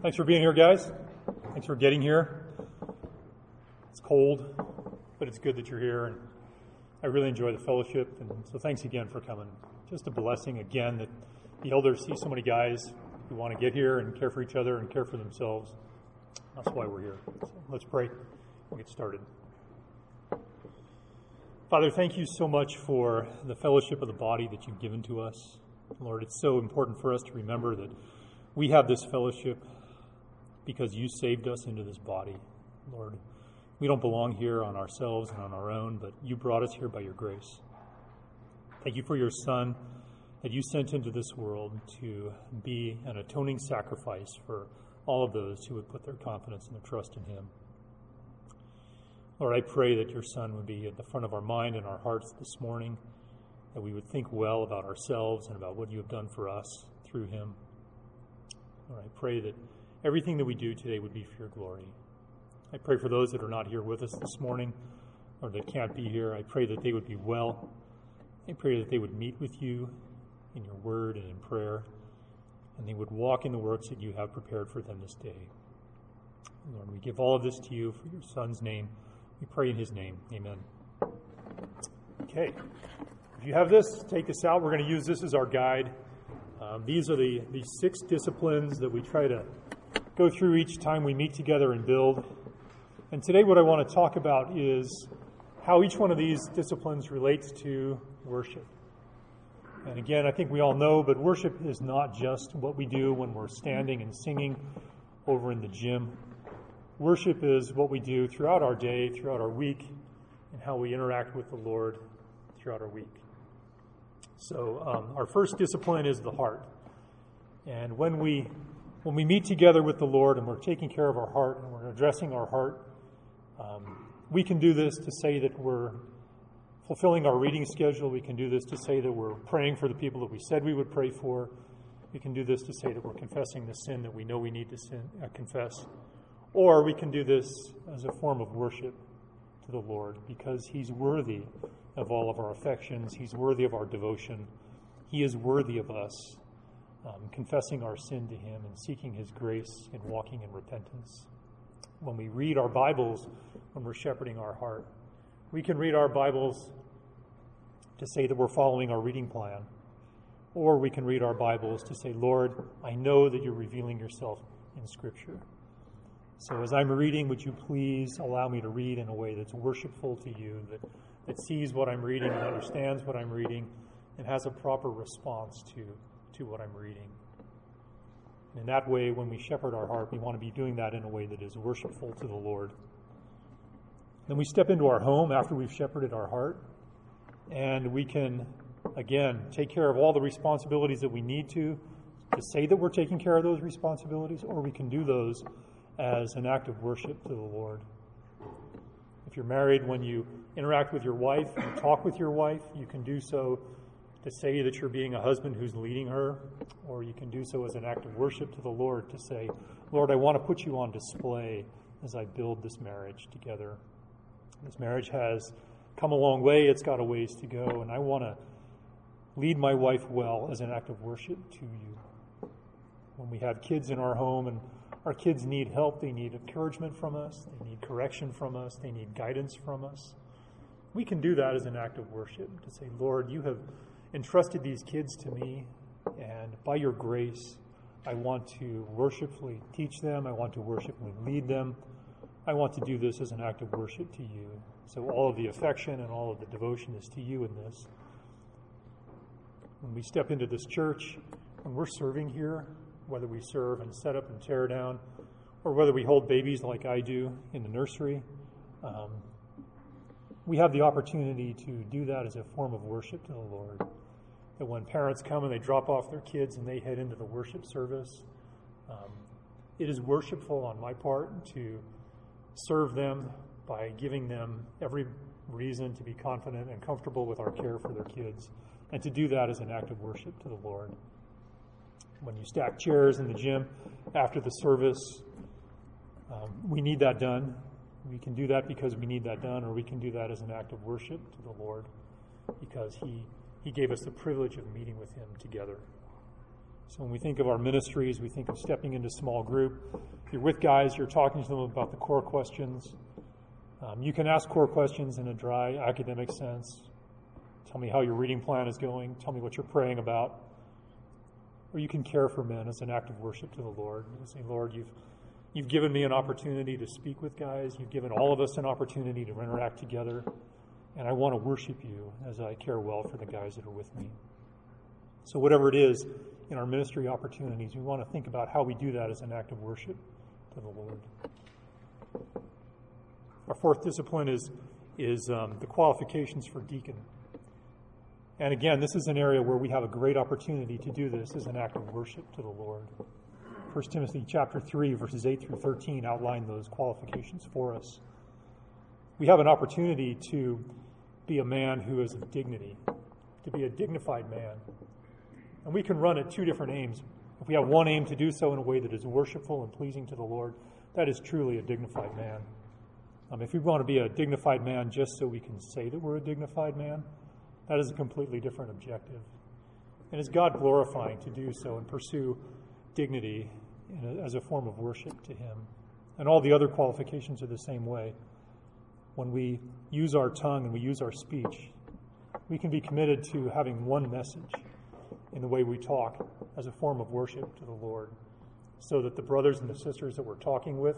Thanks for being here, guys. Thanks for getting here. It's cold, but it's good that you're here, and I really enjoy the fellowship. And so, thanks again for coming. Just a blessing again that the elders see so many guys who want to get here and care for each other and care for themselves. That's why we're here. So let's pray. We'll get started. Father, thank you so much for the fellowship of the body that you've given to us. Lord, it's so important for us to remember that we have this fellowship because you saved us into this body. Lord, we don't belong here on ourselves and on our own, but you brought us here by your grace. Thank you for your Son that you sent into this world to be an atoning sacrifice for all of those who would put their confidence and their trust in him. Lord, I pray that your Son would be at the front of our mind and our hearts this morning, that we would think well about ourselves and about what you have done for us through him. Lord, I pray that everything that we do today would be for your glory. I pray for those that are not here with us this morning or that can't be here. I pray that they would be well. I pray that they would meet with you in your word and in prayer, and they would walk in the works that you have prepared for them this day. Lord, we give all of this to you for your Son's name. We pray in his name. Amen. Okay. If you have this, take this out. We're going to use this as our guide. Um, these are the, the six disciplines that we try to go through each time we meet together and build. And today, what I want to talk about is how each one of these disciplines relates to worship. And again, I think we all know, but worship is not just what we do when we're standing and singing over in the gym. Worship is what we do throughout our day, throughout our week, and how we interact with the Lord throughout our week. So, um, our first discipline is the heart. And when we when we meet together with the Lord and we're taking care of our heart and we're addressing our heart, um, we can do this to say that we're fulfilling our reading schedule. We can do this to say that we're praying for the people that we said we would pray for. We can do this to say that we're confessing the sin that we know we need to sin, uh, confess. Or we can do this as a form of worship to the Lord because He's worthy of all of our affections. He's worthy of our devotion. He is worthy of us um, confessing our sin to Him and seeking His grace and walking in repentance. When we read our Bibles, when we're shepherding our heart, we can read our Bibles to say that we're following our reading plan. Or we can read our Bibles to say, Lord, I know that you're revealing yourself in Scripture. So as I'm reading, would you please allow me to read in a way that's worshipful to you, that that sees what I'm reading and understands what I'm reading and has a proper response to, to what I'm reading. And in that way, when we shepherd our heart, we want to be doing that in a way that is worshipful to the Lord. Then we step into our home after we've shepherded our heart, and we can, again, take care of all the responsibilities that we need to, to say that we're taking care of those responsibilities, or we can do those as an act of worship to the Lord. If you're married, when you interact with your wife, you talk with your wife, you can do so to say that you're being a husband who's leading her, or you can do so as an act of worship to the Lord to say, Lord, I want to put you on display as I build this marriage together. This marriage has come a long way, it's got a ways to go, and I want to lead my wife well as an act of worship to you. When we have kids in our home and our kids need help. They need encouragement from us. They need correction from us. They need guidance from us. We can do that as an act of worship to say, Lord, you have entrusted these kids to me, and by your grace, I want to worshipfully teach them. I want to worshipfully lead them. I want to do this as an act of worship to you. So all of the affection and all of the devotion is to you in this. When we step into this church, when we're serving here, whether we serve and set up and tear down, or whether we hold babies like I do in the nursery. Um, we have the opportunity to do that as a form of worship to the Lord. That when parents come and they drop off their kids and they head into the worship service, um, it is worshipful on my part to serve them by giving them every reason to be confident and comfortable with our care for their kids, and to do that as an act of worship to the Lord when you stack chairs in the gym after the service. Um, we need that done. We can do that because we need that done, or we can do that as an act of worship to the Lord because He, he gave us the privilege of meeting with Him together. So when we think of our ministries, we think of stepping into small group. If you're with guys, you're talking to them about the core questions. Um, you can ask core questions in a dry academic sense. Tell me how your reading plan is going. Tell me what you're praying about. Or you can care for men as an act of worship to the Lord. You say, Lord, you've, you've given me an opportunity to speak with guys. You've given all of us an opportunity to interact together. And I want to worship you as I care well for the guys that are with me. So, whatever it is in our ministry opportunities, we want to think about how we do that as an act of worship to the Lord. Our fourth discipline is, is um, the qualifications for deacon. And again, this is an area where we have a great opportunity to do this as an act of worship to the Lord. 1 Timothy chapter 3, verses 8 through 13 outline those qualifications for us. We have an opportunity to be a man who is of dignity, to be a dignified man. And we can run at two different aims. If we have one aim to do so in a way that is worshipful and pleasing to the Lord, that is truly a dignified man. Um, if we want to be a dignified man just so we can say that we're a dignified man, that is a completely different objective. And is God glorifying to do so and pursue dignity as a form of worship to Him. And all the other qualifications are the same way. When we use our tongue and we use our speech, we can be committed to having one message in the way we talk as a form of worship to the Lord, so that the brothers and the sisters that we're talking with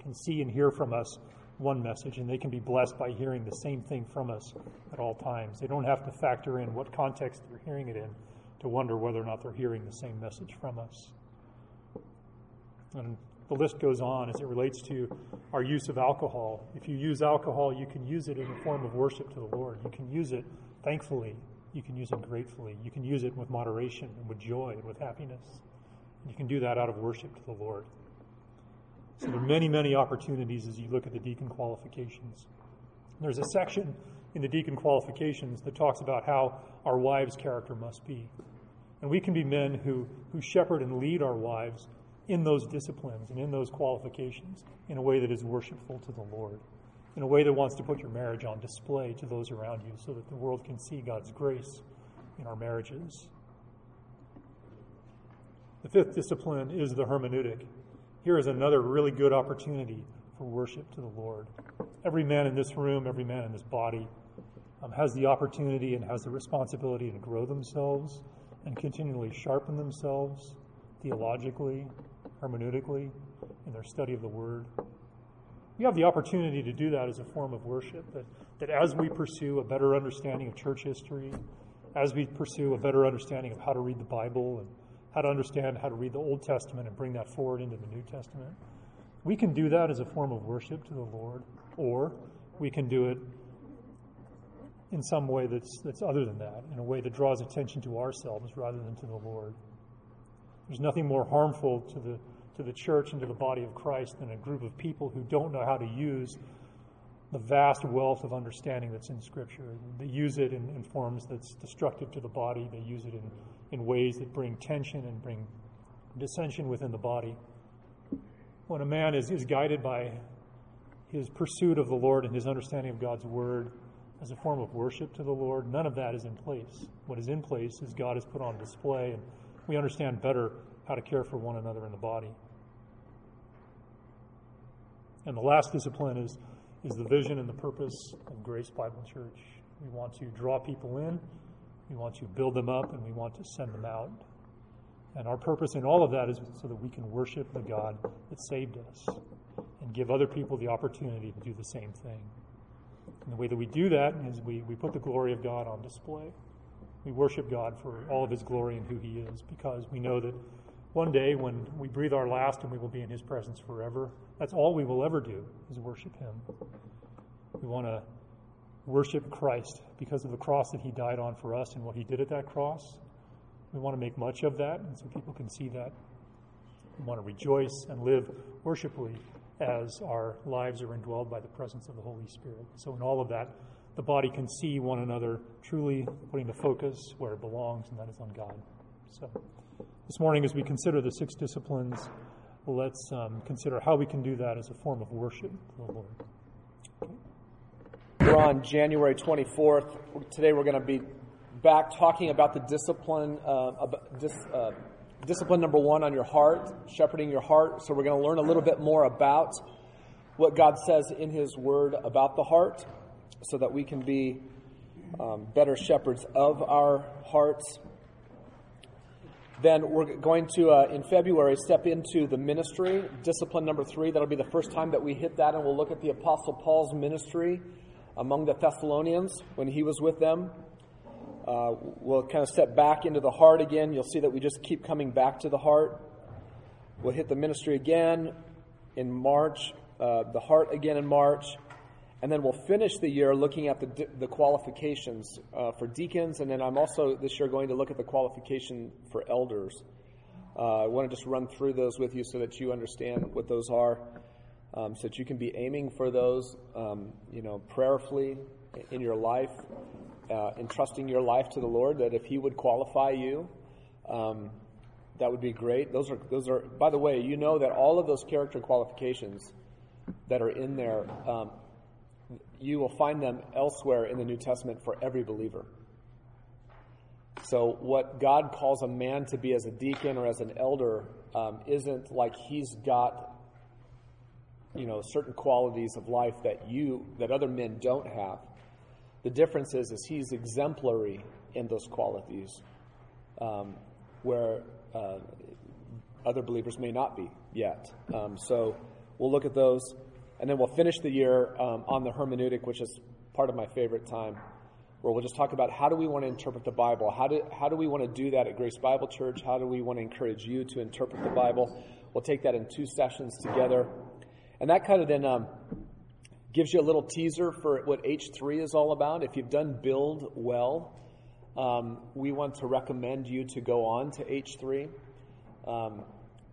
can see and hear from us one message, and they can be blessed by hearing the same thing from us at all times. They don't have to factor in what context they're hearing it in to wonder whether or not they're hearing the same message from us. And the list goes on as it relates to our use of alcohol. If you use alcohol, you can use it in a form of worship to the Lord. You can use it thankfully. You can use it gratefully. You can use it with moderation and with joy and with happiness. And You can do that out of worship to the Lord. So there are many, many opportunities as you look at the deacon qualifications. There's a section in the deacon qualifications that talks about how our wives' character must be. And we can be men who, who shepherd and lead our wives in those disciplines and in those qualifications in a way that is worshipful to the Lord, in a way that wants to put your marriage on display to those around you so that the world can see God's grace in our marriages. The fifth discipline is the hermeneutic here is another really good opportunity for worship to the Lord. Every man in this room, every man in this body um, has the opportunity and has the responsibility to grow themselves and continually sharpen themselves theologically, hermeneutically, in their study of the Word. We have the opportunity to do that as a form of worship, that, that as we pursue a better understanding of church history, as we pursue a better understanding of how to read the Bible and how to understand how to read the Old Testament and bring that forward into the New Testament. We can do that as a form of worship to the Lord, or we can do it in some way that's, that's other than that, in a way that draws attention to ourselves rather than to the Lord. There's nothing more harmful to the, to the church and to the body of Christ than a group of people who don't know how to use the vast wealth of understanding that's in Scripture. They use it in, in forms that's destructive to the body, they use it in in ways that bring tension and bring dissension within the body. When a man is, is guided by his pursuit of the Lord and his understanding of God's word as a form of worship to the Lord, none of that is in place. What is in place is God is put on display, and we understand better how to care for one another in the body. And the last discipline is, is the vision and the purpose of Grace Bible Church. We want to draw people in we want to build them up and we want to send them out. And our purpose in all of that is so that we can worship the God that saved us and give other people the opportunity to do the same thing. And the way that we do that is we, we put the glory of God on display. We worship God for all of his glory and who he is because we know that one day when we breathe our last and we will be in his presence forever, that's all we will ever do is worship him. We want to worship Christ because of the cross that he died on for us and what he did at that cross. We want to make much of that, and so people can see that. We want to rejoice and live worshipfully as our lives are indwelled by the presence of the Holy Spirit. So, in all of that, the body can see one another truly putting the focus where it belongs, and that is on God. So, this morning, as we consider the six disciplines, let's um, consider how we can do that as a form of worship to the Lord. We're on January 24th. Today we're going to be back talking about the discipline, uh, about uh, discipline number one on your heart, shepherding your heart. So we're going to learn a little bit more about what God says in His Word about the heart, so that we can be um, better shepherds of our hearts. Then we're going to, uh, in February, step into the ministry, discipline number three. That'll be the first time that we hit that, and we'll look at the Apostle Paul's ministry among the Thessalonians when he was with them. Uh, we'll kind of step back into the heart again. You'll see that we just keep coming back to the heart. We'll hit the ministry again in March, uh, the heart again in March, and then we'll finish the year looking at the, the qualifications uh, for deacons, and then I'm also this year going to look at the qualification for elders. Uh, I want to just run through those with you so that you understand what those are, um, so that you can be aiming for those, um, you know, prayerfully in your life, uh, entrusting your life to the Lord. That if He would qualify you, um, that would be great. Those are those are. By the way, you know that all of those character qualifications that are in there um, you will find them elsewhere in the New Testament for every believer. So, what God calls a man to be as a deacon or as an elder um, isn't like he's got, you know, certain qualities of life that you that other men don't have. The difference is, is he's exemplary in those qualities, um, where uh, other believers may not be yet. Um, so, we'll look at those. And then we'll finish the year um, on the hermeneutic, which is part of my favorite time, where we'll just talk about how do we want to interpret the Bible? How do, how do we want to do that at Grace Bible Church? How do we want to encourage you to interpret the Bible? We'll take that in two sessions together. And that kind of then um, gives you a little teaser for what H3 is all about. If you've done Build well, um, we want to recommend you to go on to H3. Um,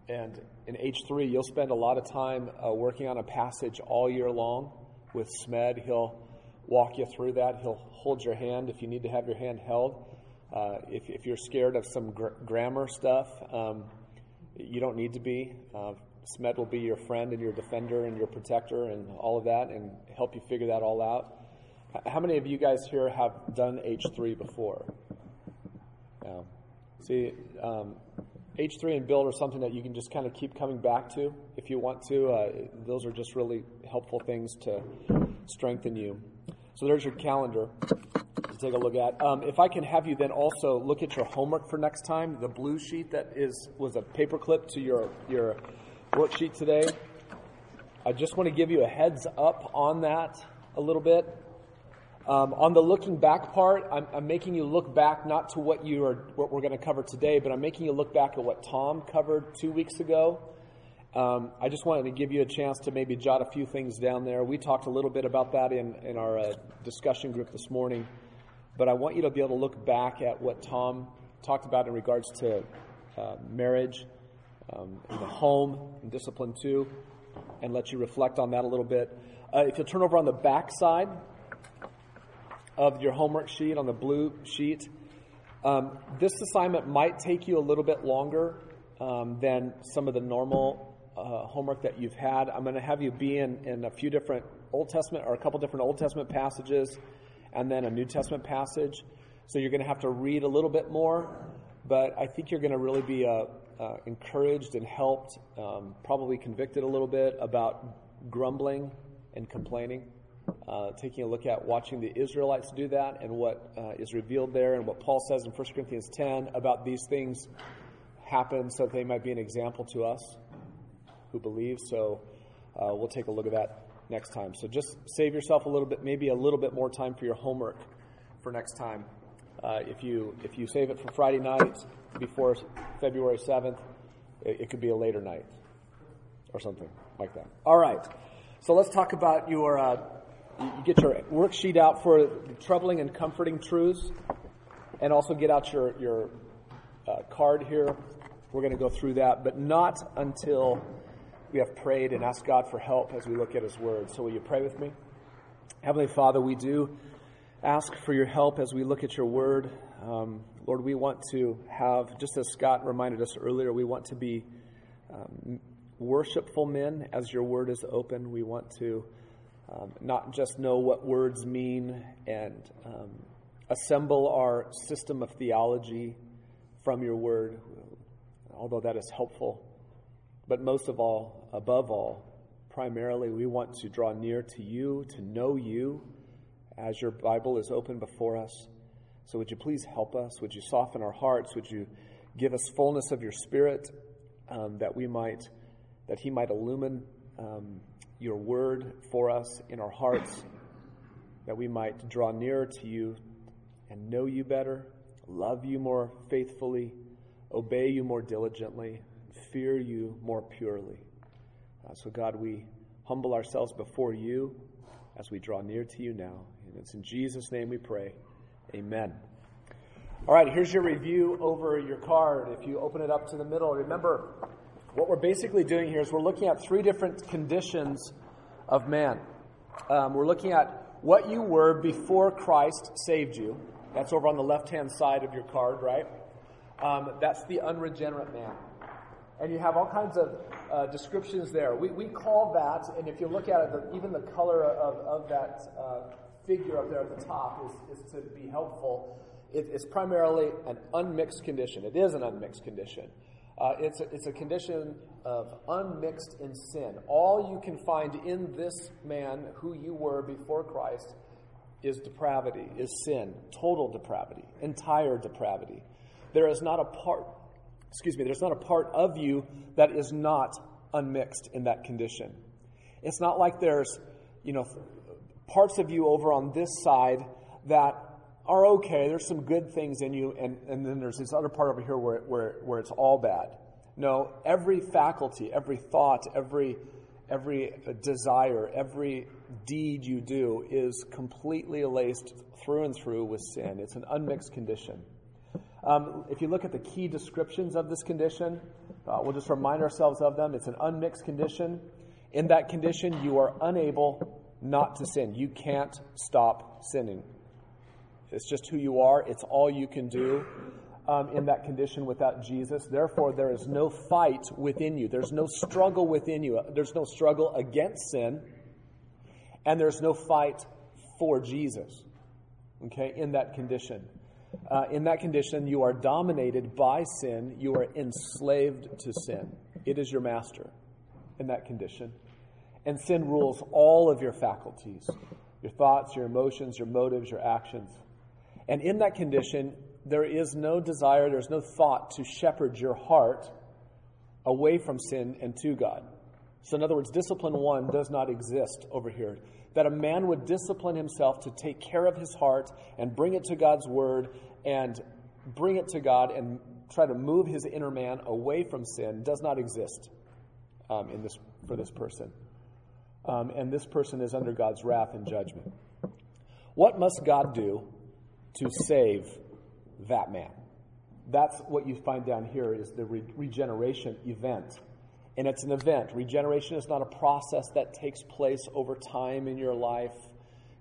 and in H3, you'll spend a lot of time uh, working on a passage all year long with SMED. He'll walk you through that. He'll hold your hand if you need to have your hand held. Uh, if, if, you're scared of some gr- grammar stuff, um, you don't need to be. Uh, SMED will be your friend and your defender and your protector and all of that and help you figure that all out. How many of you guys here have done H3 before? Yeah. See, um, H3 and Build are something that you can just kind of keep coming back to if you want to. Uh, those are just really helpful things to strengthen you. So there's your calendar to take a look at. Um, if I can have you then also look at your homework for next time, the blue sheet that is was a paperclip to your your worksheet today. I just want to give you a heads up on that a little bit. Um, on the looking back part, I'm, I'm, making you look back not to what you are, what we're going to cover today, but I'm making you look back at what Tom covered two weeks ago. Um, I just wanted to give you a chance to maybe jot a few things down there. We talked a little bit about that in, in our uh, discussion group this morning, but I want you to be able to look back at what Tom talked about in regards to uh, marriage, um, the home, and discipline too, and let you reflect on that a little bit. Uh, if you'll turn over on the back side, of your homework sheet on the blue sheet. Um, this assignment might take you a little bit longer um, than some of the normal uh, homework that you've had. I'm going to have you be in, in a few different Old Testament or a couple different Old Testament passages and then a New Testament passage. So you're going to have to read a little bit more, but I think you're going to really be uh, uh, encouraged and helped, um, probably convicted a little bit about grumbling and complaining uh, taking a look at watching the Israelites do that and what uh, is revealed there and what Paul says in 1 Corinthians 10 about these things happen so that they might be an example to us who believe. So uh, we'll take a look at that next time. So just save yourself a little bit, maybe a little bit more time for your homework for next time. Uh, if you if you save it for Friday night before February 7th, it, it could be a later night or something like that. All right. So let's talk about your uh, you get your worksheet out for troubling and comforting truths, and also get out your, your uh, card here. We're going to go through that, but not until we have prayed and asked God for help as we look at His Word. So, will you pray with me? Heavenly Father, we do ask for your help as we look at your Word. Um, Lord, we want to have, just as Scott reminded us earlier, we want to be um, worshipful men as your Word is open. We want to um, not just know what words mean and um, assemble our system of theology from your word, although that is helpful. But most of all, above all, primarily, we want to draw near to you, to know you as your Bible is open before us. So, would you please help us? Would you soften our hearts? Would you give us fullness of your Spirit um, that we might, that He might illumine um, your word for us in our hearts, that we might draw nearer to you and know you better, love you more faithfully, obey you more diligently, fear you more purely. Uh, so, God, we humble ourselves before you as we draw near to you now. And it's in Jesus' name we pray. Amen. All right, here's your review over your card. If you open it up to the middle, remember what we're basically doing here is we're looking at three different conditions of man. Um, we're looking at what you were before Christ saved you. That's over on the left hand side of your card, right? Um, that's the unregenerate man. And you have all kinds of uh, descriptions there. We, we call that, and if you look at it, the, even the color of, of that uh, figure up there at the top is, is to be helpful. It, it's primarily an unmixed condition. It is an unmixed condition. Uh, it's, a, it's a condition of unmixed in sin. All you can find in this man, who you were before Christ, is depravity, is sin, total depravity, entire depravity. There is not a part, excuse me, there's not a part of you that is not unmixed in that condition. It's not like there's, you know, parts of you over on this side that are okay. There's some good things in you, and, and then there's this other part over here where, where, where it's all bad. No, every faculty, every thought, every, every desire, every deed you do is completely laced through and through with sin. It's an unmixed condition. Um, if you look at the key descriptions of this condition, uh, we'll just remind ourselves of them. It's an unmixed condition. In that condition, you are unable not to sin. You can't stop sinning. It's just who you are, it's all you can do. Um, in that condition without Jesus. Therefore, there is no fight within you. There's no struggle within you. There's no struggle against sin. And there's no fight for Jesus. Okay, in that condition. Uh, in that condition, you are dominated by sin. You are enslaved to sin. It is your master in that condition. And sin rules all of your faculties your thoughts, your emotions, your motives, your actions. And in that condition, there is no desire, there's no thought to shepherd your heart away from sin and to God. So, in other words, discipline one does not exist over here. That a man would discipline himself to take care of his heart and bring it to God's word and bring it to God and try to move his inner man away from sin does not exist um, in this, for this person. Um, and this person is under God's wrath and judgment. What must God do to save that man? That's what you find down here is the re- regeneration event. And it's an event. Regeneration is not a process that takes place over time in your life,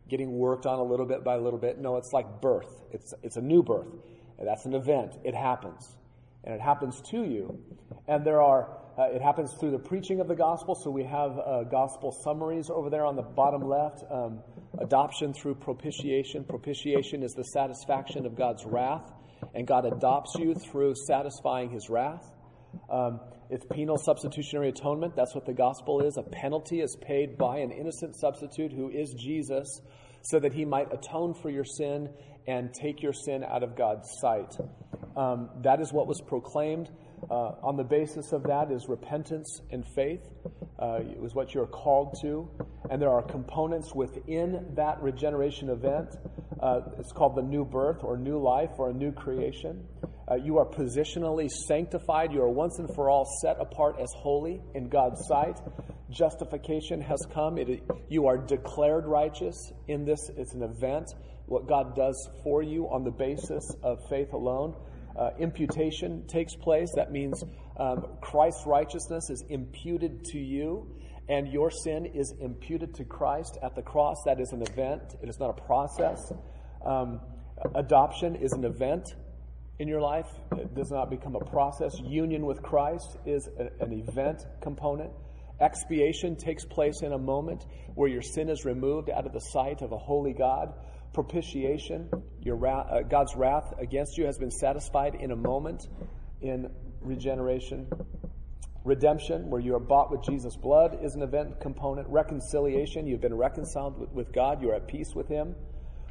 getting worked on a little bit by a little bit. No, it's like birth. It's, it's a new birth. And that's an event. It happens. And it happens to you. And there are uh, it happens through the preaching of the gospel. So we have uh, gospel summaries over there on the bottom left. Um, adoption through propitiation. Propitiation is the satisfaction of God's wrath, and God adopts you through satisfying his wrath. Um, it's penal substitutionary atonement. That's what the gospel is. A penalty is paid by an innocent substitute who is Jesus so that he might atone for your sin and take your sin out of God's sight. Um, that is what was proclaimed. Uh, on the basis of that is repentance and faith. Uh, it was what you're called to. And there are components within that regeneration event. Uh, it's called the new birth or new life or a new creation. Uh, you are positionally sanctified. You are once and for all set apart as holy in God's sight. Justification has come. It, you are declared righteous in this. It's an event, what God does for you on the basis of faith alone uh, imputation takes place. That means um, Christ's righteousness is imputed to you, and your sin is imputed to Christ at the cross. That is an event, it is not a process. Um, adoption is an event in your life, it does not become a process. Union with Christ is a, an event component. Expiation takes place in a moment where your sin is removed out of the sight of a holy God propitiation, your wrath, uh, God's wrath against you has been satisfied in a moment in regeneration. Redemption, where you are bought with Jesus' blood, is an event component. Reconciliation, you've been reconciled with, with God, you're at peace with Him.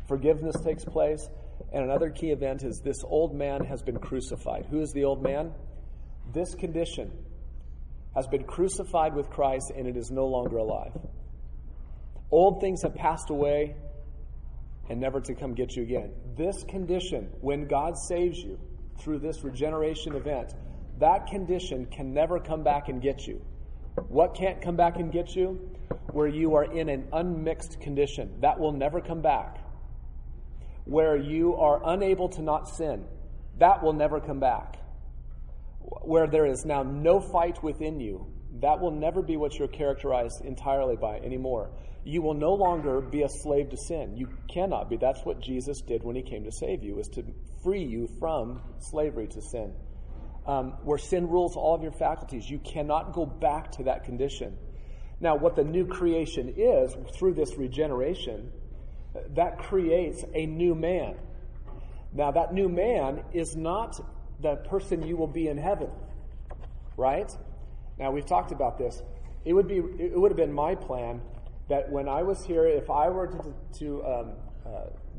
Forgiveness takes place. And another key event is this old man has been crucified. Who is the old man? This condition has been crucified with Christ and it is no longer alive. Old things have passed away and never to come get you again. This condition, when God saves you through this regeneration event, that condition can never come back and get you. What can't come back and get you? Where you are in an unmixed condition. That will never come back. Where you are unable to not sin. That will never come back. Where there is now no fight within you. That will never be what you're characterized entirely by anymore. You will no longer be a slave to sin. You cannot be. That's what Jesus did when he came to save you, is to free you from slavery to sin um, where sin rules all of your faculties. You cannot go back to that condition. Now, what the new creation is through this regeneration, that creates a new man. Now, that new man is not the person you will be in heaven, right? Now, we've talked about this. It would be, it would have been my plan that when I was here, if I were to, to um, uh,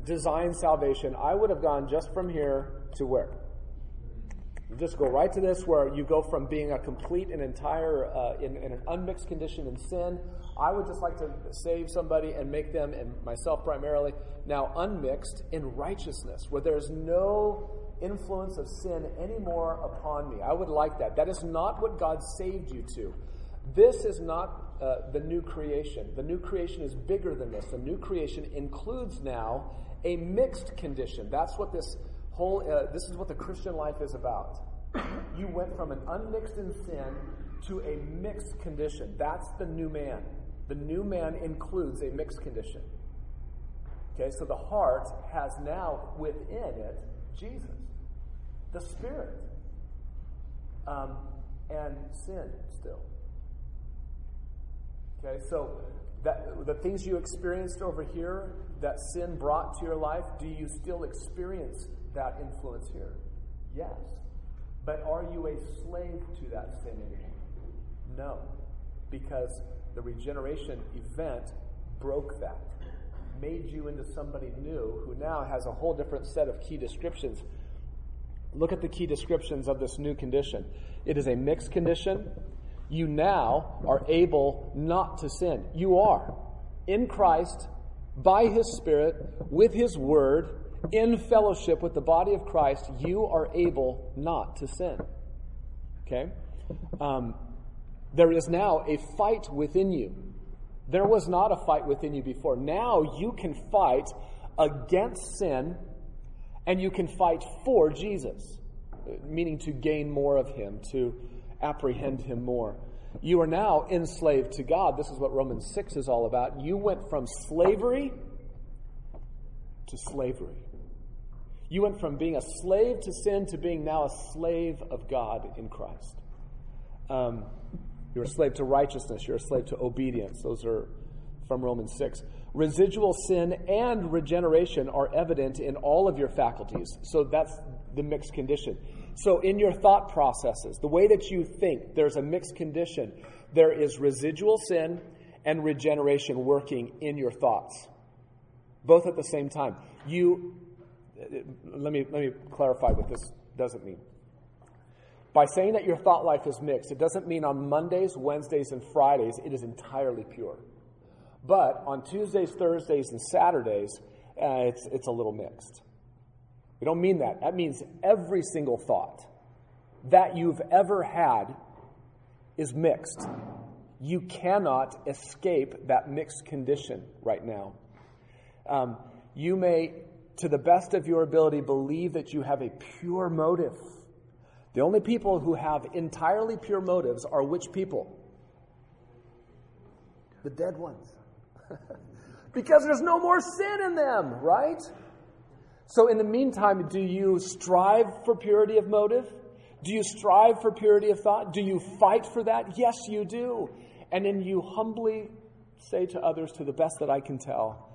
design salvation, I would have gone just from here to where? Just go right to this where you go from being a complete and entire uh, in, in, an unmixed condition in sin. I would just like to save somebody and make them and myself primarily now unmixed in righteousness where there's no influence of sin anymore upon me. I would like that. That is not what god saved you to. This is not uh, the new creation. The new creation is bigger than this. The new creation includes now a mixed condition. That's what this whole, uh, this is what the Christian life is about. You went from an unmixed in sin to a mixed condition. That's the new man. The new man includes a mixed condition. Okay, so the heart has now within it Jesus, the Spirit, um, and sin still. Okay, so that the things you experienced over here that sin brought to your life, do you still experience that influence here? Yes. But are you a slave to that sin anymore? No. Because the regeneration event broke that, made you into somebody new who now has a whole different set of key descriptions. Look at the key descriptions of this new condition. It is a mixed condition. You now are able not to sin. You are in Christ, by His Spirit, with His Word, in fellowship with the body of Christ, you are able not to sin. Okay? Um, there is now a fight within you. There was not a fight within you before. Now you can fight against sin and you can fight for Jesus, meaning to gain more of Him, to apprehend Him more. You are now enslaved to God. This is what Romans 6 is all about. You went from slavery to slavery. You went from being a slave to sin to being now a slave of God in Christ. Um, you're a slave to righteousness. You're a slave to obedience. Those are from Romans 6. Residual sin and regeneration are evident in all of your faculties. So that's the mixed condition. So, in your thought processes, the way that you think, there's a mixed condition. There is residual sin and regeneration working in your thoughts, both at the same time. You let me, let me clarify what this doesn't mean. By saying that your thought life is mixed, it doesn't mean on Mondays, Wednesdays, and Fridays it is entirely pure. But on Tuesdays, Thursdays, and Saturdays, uh, it's, it's a little mixed. We don't mean that. That means every single thought that you've ever had is mixed. You cannot escape that mixed condition right now. Um, you may to the best of your ability, believe that you have a pure motive. The only people who have entirely pure motives are which people? The dead ones. because there's no more sin in them, right? So, in the meantime, do you strive for purity of motive? Do you strive for purity of thought? Do you fight for that? Yes, you do. And then you humbly say to others, to the best that I can tell,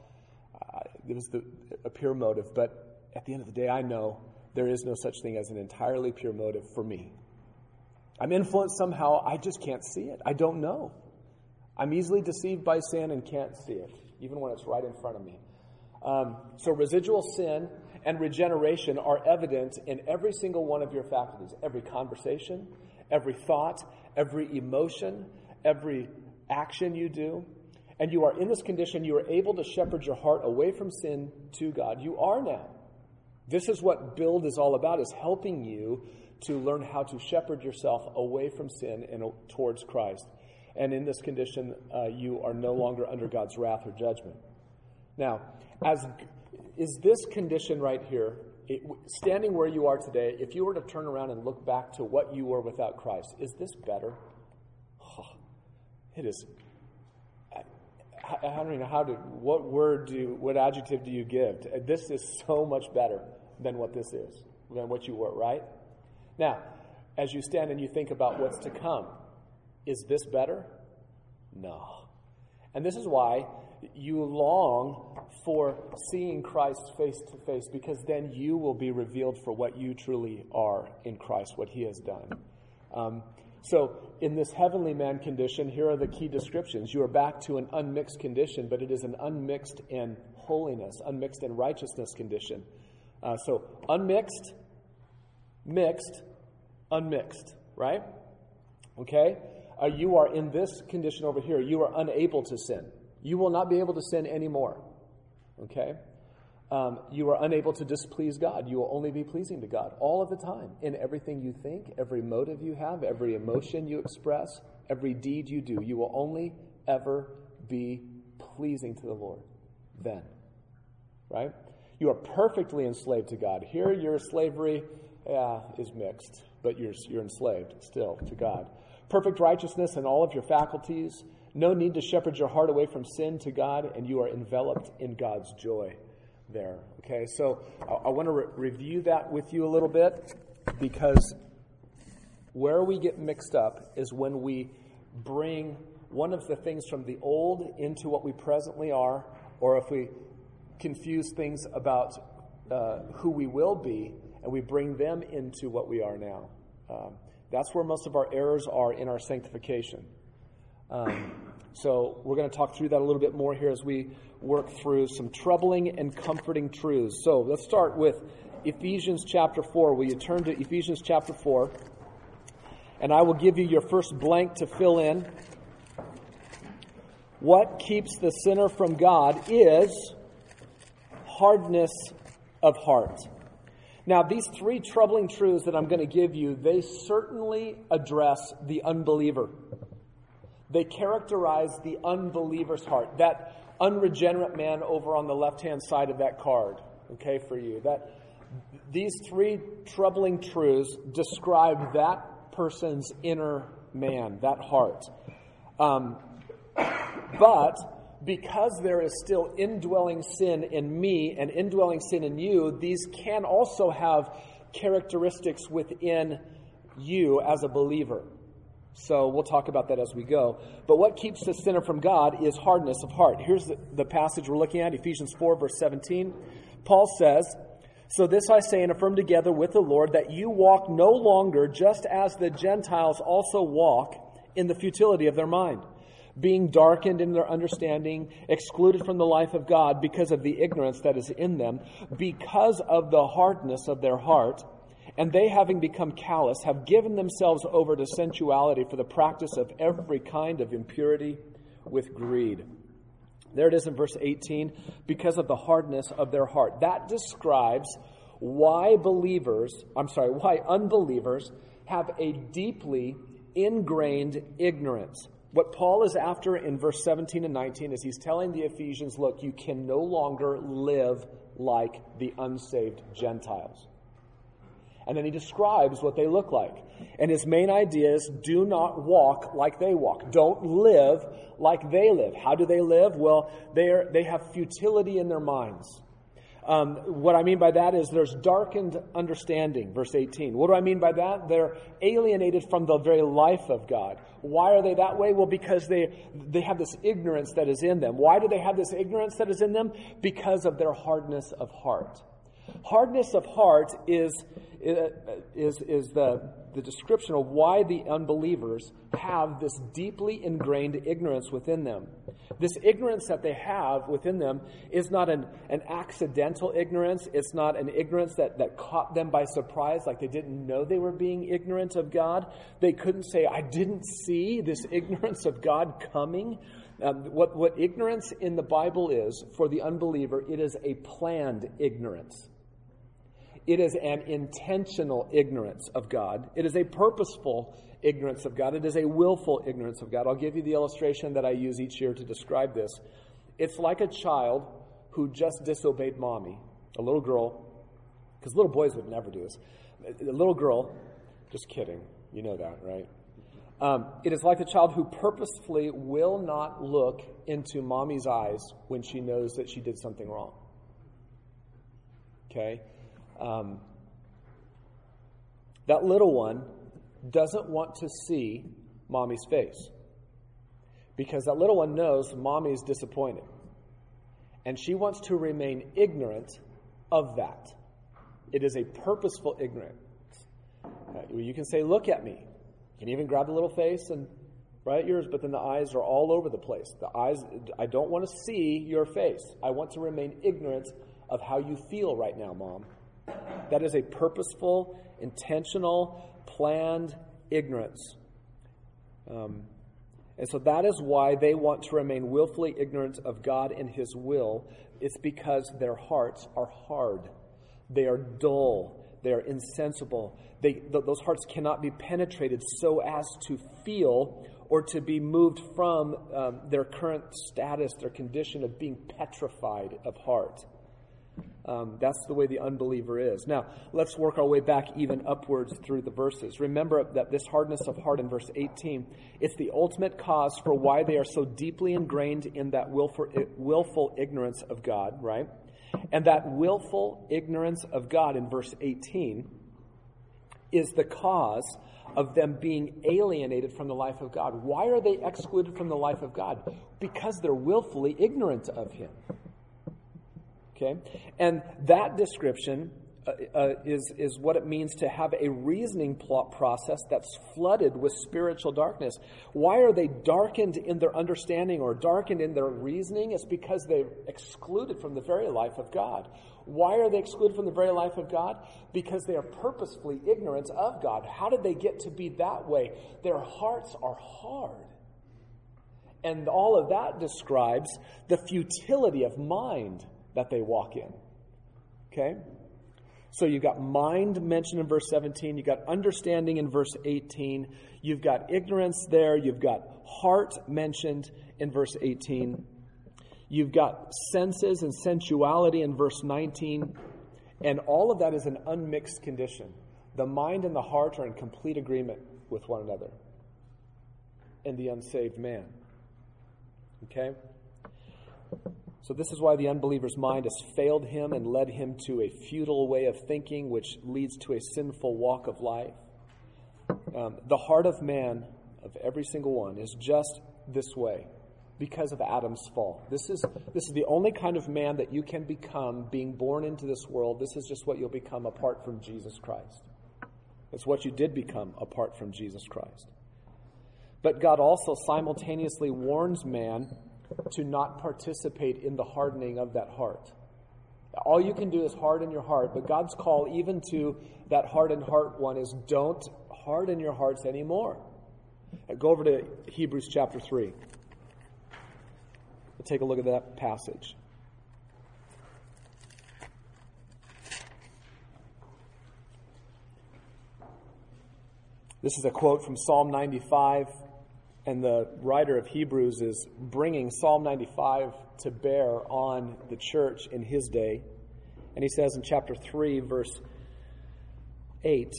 it was the, a pure motive. But at the end of the day, I know there is no such thing as an entirely pure motive for me. I'm influenced somehow, I just can't see it. I don't know. I'm easily deceived by sin and can't see it, even when it's right in front of me. Um, so, residual sin and regeneration are evident in every single one of your faculties every conversation, every thought, every emotion, every action you do. And you are in this condition, you are able to shepherd your heart away from sin to God. You are now. This is what build is all about, is helping you to learn how to shepherd yourself away from sin and towards Christ. And in this condition, uh, you are no longer under God's wrath or judgment. Now, as is this condition right here, it, standing where you are today, if you were to turn around and look back to what you were without Christ, is this better? Oh, it is. I, don't know how to. What word do? What adjective do you give? To, This is so much better than what this is, than what you were. Right now, as you stand and you think about what's to come, is this better? No. And this is why you long for seeing Christ face to face, because then you will be revealed for what you truly are in Christ, what He has done. Um, so, in this heavenly man condition, here are the key descriptions. You are back to an unmixed condition, but it is an unmixed in holiness, unmixed in righteousness condition. Uh, so, unmixed, mixed, unmixed, right? Okay? Uh, you are in this condition over here. You are unable to sin. You will not be able to sin anymore. Okay? Um, you are unable to displease God. You will only be pleasing to God all of the time in everything you think, every motive you have, every emotion you express, every deed you do. You will only ever be pleasing to the Lord then. Right? You are perfectly enslaved to God. Here, your slavery is mixed, but you're, you're enslaved still to God. Perfect righteousness in all of your faculties. No need to shepherd your heart away from sin to God, and you are enveloped in God's joy there. Okay, so I, I want to re- review that with you a little bit because where we get mixed up is when we bring one of the things from the old into what we presently are, or if we confuse things about uh, who we will be and we bring them into what we are now. Um, that's where most of our errors are in our sanctification. Um, so we're going to talk through that a little bit more here as we work through some troubling and comforting truths. So let's start with Ephesians chapter 4. Will you turn to Ephesians chapter 4? And I will give you your first blank to fill in. What keeps the sinner from God is hardness of heart. Now, these three troubling truths that I'm going to give you, they certainly address the unbeliever. They characterize the unbeliever's heart, that unregenerate man over on the left hand side of that card, okay, for you. That these three troubling truths describe that person's inner man, that heart. Um, but because there is still indwelling sin in me and indwelling sin in you, these can also have characteristics within you as a believer. So we'll talk about that as we go. But what keeps the sinner from God is hardness of heart. Here's the, the passage we're looking at Ephesians 4, verse 17. Paul says, So this I say and affirm together with the Lord that you walk no longer just as the Gentiles also walk in the futility of their mind being darkened in their understanding, excluded from the life of God because of the ignorance that is in them, because of the hardness of their heart. And they, having become callous, have given themselves over to sensuality for the practice of every kind of impurity with greed. There it is in verse 18, because of the hardness of their heart. That describes why believers, I'm sorry, why unbelievers have a deeply ingrained ignorance what Paul is after in verse 17 and 19 is he's telling the Ephesians, look, you can no longer live like the unsaved Gentiles. And then he describes what they look like. And his main idea is do not walk like they walk. Don't live like they live. How do they live? Well, they, are, they have futility in their minds. Um, what I mean by that is there's darkened understanding, verse 18. What do I mean by that? They're alienated from the very life of God. Why are they that way? Well, because they, they have this ignorance that is in them. Why do they have this ignorance that is in them? Because of their hardness of heart. Hardness of heart is, is, is the, the description of why the unbelievers have this deeply ingrained ignorance within them. This ignorance that they have within them is not an, an accidental ignorance. It's not an ignorance that, that caught them by surprise, like they didn't know they were being ignorant of God. They couldn't say, I didn't see this ignorance of God coming. Um, what, what ignorance in the Bible is for the unbeliever, it is a planned ignorance. It is an intentional ignorance of God. It is a purposeful ignorance of God. It is a willful ignorance of God. I'll give you the illustration that I use each year to describe this. It's like a child who just disobeyed mommy, a little girl, because little boys would never do this. A little girl, just kidding, you know that, right? Um, it is like a child who purposefully will not look into mommy's eyes when she knows that she did something wrong. Okay? Um, that little one doesn't want to see mommy's face because that little one knows mommy's disappointed. And she wants to remain ignorant of that. It is a purposeful ignorance. You can say, Look at me. You can even grab the little face and right yours, but then the eyes are all over the place. The eyes, I don't want to see your face. I want to remain ignorant of how you feel right now, mom. That is a purposeful, intentional, planned ignorance. Um, and so that is why they want to remain willfully ignorant of God and His will. It's because their hearts are hard, they are dull, they are insensible. They, th- those hearts cannot be penetrated so as to feel or to be moved from um, their current status, their condition of being petrified of heart. Um, that's the way the unbeliever is. Now, let's work our way back even upwards through the verses. Remember that this hardness of heart in verse 18, it's the ultimate cause for why they are so deeply ingrained in that willful, willful ignorance of God, right? And that willful ignorance of God in verse 18 is the cause of them being alienated from the life of God. Why are they excluded from the life of God? Because they're willfully ignorant of Him. Okay? And that description uh, uh, is, is what it means to have a reasoning plot process that's flooded with spiritual darkness. Why are they darkened in their understanding or darkened in their reasoning? It's because they're excluded from the very life of God. Why are they excluded from the very life of God? Because they are purposefully ignorant of God. How did they get to be that way? Their hearts are hard. And all of that describes the futility of mind that they walk in. Okay? So you've got mind mentioned in verse 17, you've got understanding in verse 18, you've got ignorance there, you've got heart mentioned in verse 18, you've got senses and sensuality in verse 19, and all of that is an unmixed condition. The mind and the heart are in complete agreement with one another in the unsaved man. Okay? So, this is why the unbeliever's mind has failed him and led him to a futile way of thinking, which leads to a sinful walk of life. Um, the heart of man, of every single one, is just this way because of Adam's fall. This is, this is the only kind of man that you can become being born into this world. This is just what you'll become apart from Jesus Christ. It's what you did become apart from Jesus Christ. But God also simultaneously warns man to not participate in the hardening of that heart. All you can do is harden your heart, but God's call, even to that hardened heart one, is don't harden your hearts anymore. Go over to Hebrews chapter 3. We'll take a look at that passage. This is a quote from Psalm 95 and the writer of Hebrews is bringing Psalm 95 to bear on the church in his day. And he says in chapter 3, verse 8,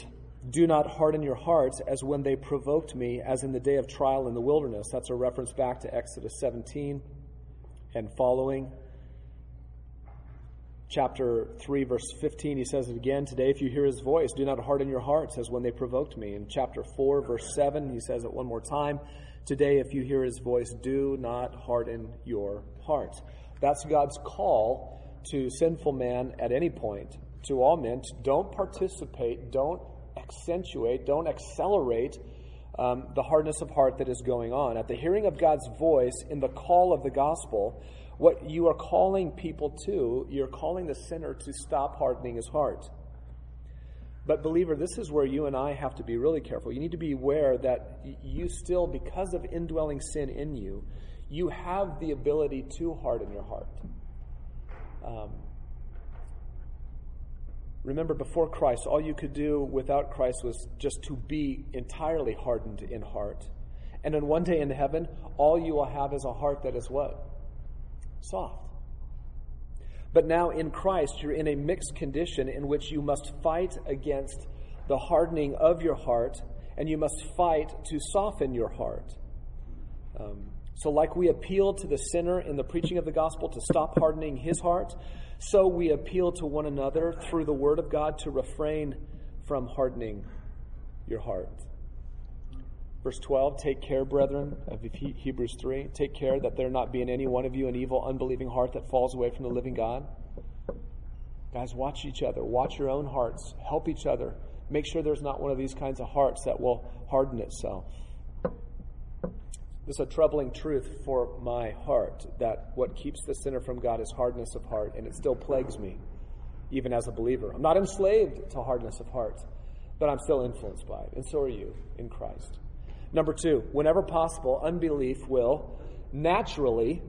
Do not harden your hearts as when they provoked me, as in the day of trial in the wilderness. That's a reference back to Exodus 17 and following. chapter 3, verse 15, he says it again today. If you hear his voice, do not harden your hearts as when they provoked me. In chapter 4, verse 7, he says it one more time. Today, if you hear his voice, do not harden your heart. That's God's call to sinful man at any point, to all men. Don't participate, don't accentuate, don't accelerate um, the hardness of heart that is going on. At the hearing of God's voice in the call of the gospel, what you are calling people to, you're calling the sinner to stop hardening his heart. But, believer, this is where you and I have to be really careful. You need to be aware that you still, because of indwelling sin in you, you have the ability to harden your heart. Um, remember, before Christ, all you could do without Christ was just to be entirely hardened in heart. And then one day in heaven, all you will have is a heart that is what? Soft. But now in Christ, you're in a mixed condition in which you must fight against the hardening of your heart and you must fight to soften your heart. Um, so, like we appeal to the sinner in the preaching of the gospel to stop hardening his heart, so we appeal to one another through the word of God to refrain from hardening your heart. Verse 12, take care, brethren, of Hebrews 3. Take care that there not be in any one of you an evil, unbelieving heart that falls away from the living God. Guys, watch each other. Watch your own hearts. Help each other. Make sure there's not one of these kinds of hearts that will harden itself. This is a troubling truth for my heart that what keeps the sinner from God is hardness of heart, and it still plagues me, even as a believer. I'm not enslaved to hardness of heart, but I'm still influenced by it, and so are you in Christ. Number two, whenever possible, unbelief will naturally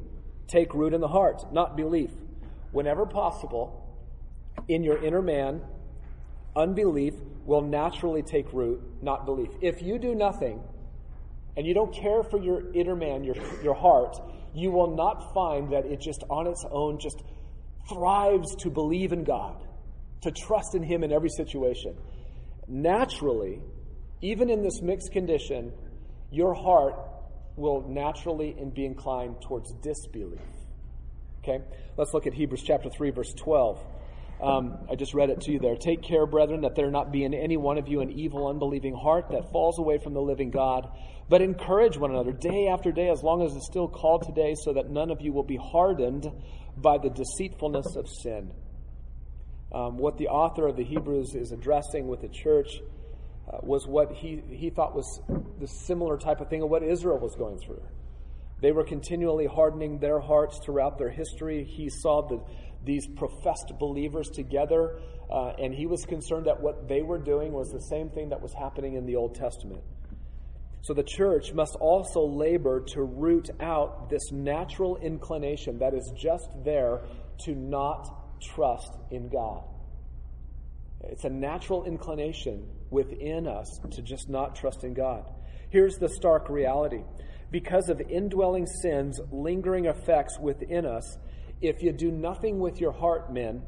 take root in the heart, not belief. Whenever possible, in your inner man, unbelief will naturally take root, not belief. If you do nothing, and you don't care for your inner man, your, your heart, you will not find that it just on its own just thrives to believe in God, to trust in Him in every situation. Naturally, even in this mixed condition, your heart will naturally and be inclined towards disbelief. Okay? Let's look at Hebrews chapter 3, verse 12. Um, I just read it to you there. Take care, brethren, that there not be in any one of you an evil, unbelieving heart that falls away from the living God but encourage one another day after day, as long as it's still called today, so that none of you will be hardened by the deceitfulness of sin. Um, what the author of the Hebrews is addressing with the church uh, was what he, he thought was the similar type of thing of what Israel was going through. They were continually hardening their hearts throughout their history. He saw the, these professed believers together, uh, and he was concerned that what they were doing was the same thing that was happening in the Old Testament. So the church must also labor to root out this natural inclination that is just there to not trust in God. It's a natural inclination within us to just not trust in God. Here's the stark reality because of indwelling sin's lingering effects within us, if you do nothing with your heart, men,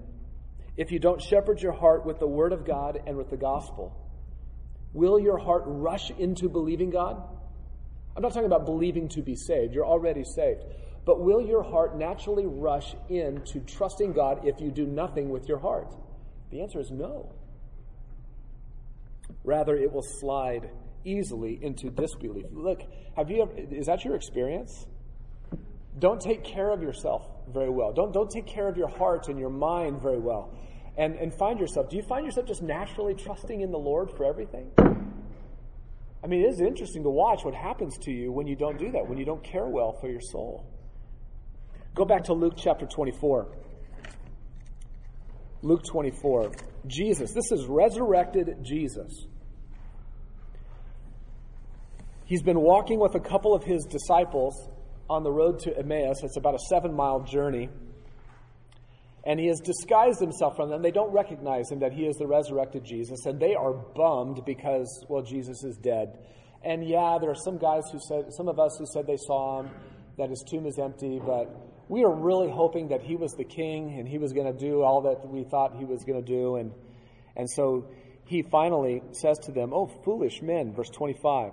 if you don't shepherd your heart with the Word of God and with the gospel, Will your heart rush into believing God? I'm not talking about believing to be saved. You're already saved. But will your heart naturally rush into trusting God if you do nothing with your heart? The answer is no. Rather, it will slide easily into disbelief. Look, have you ever, is that your experience? Don't take care of yourself very well. Don't, don't take care of your heart and your mind very well and, and find yourself, do you find yourself just naturally trusting in the Lord for everything? I mean, it is interesting to watch what happens to you when you don't do that, when you don't care well for your soul. Go back to Luke chapter 24. Luke 24. Jesus, this is resurrected Jesus. He's been walking with a couple of his disciples on the road to Emmaus. It's about a seven mile journey and he has disguised himself from them. They don't recognize him that he is the resurrected Jesus, and they are bummed because, well, Jesus is dead. And yeah, there are some guys who said, some of us who said they saw him, that his tomb is empty, but we are really hoping that he was the king and he was going to do all that we thought he was going to do. And, and so he finally says to them, Oh, foolish men, verse 25.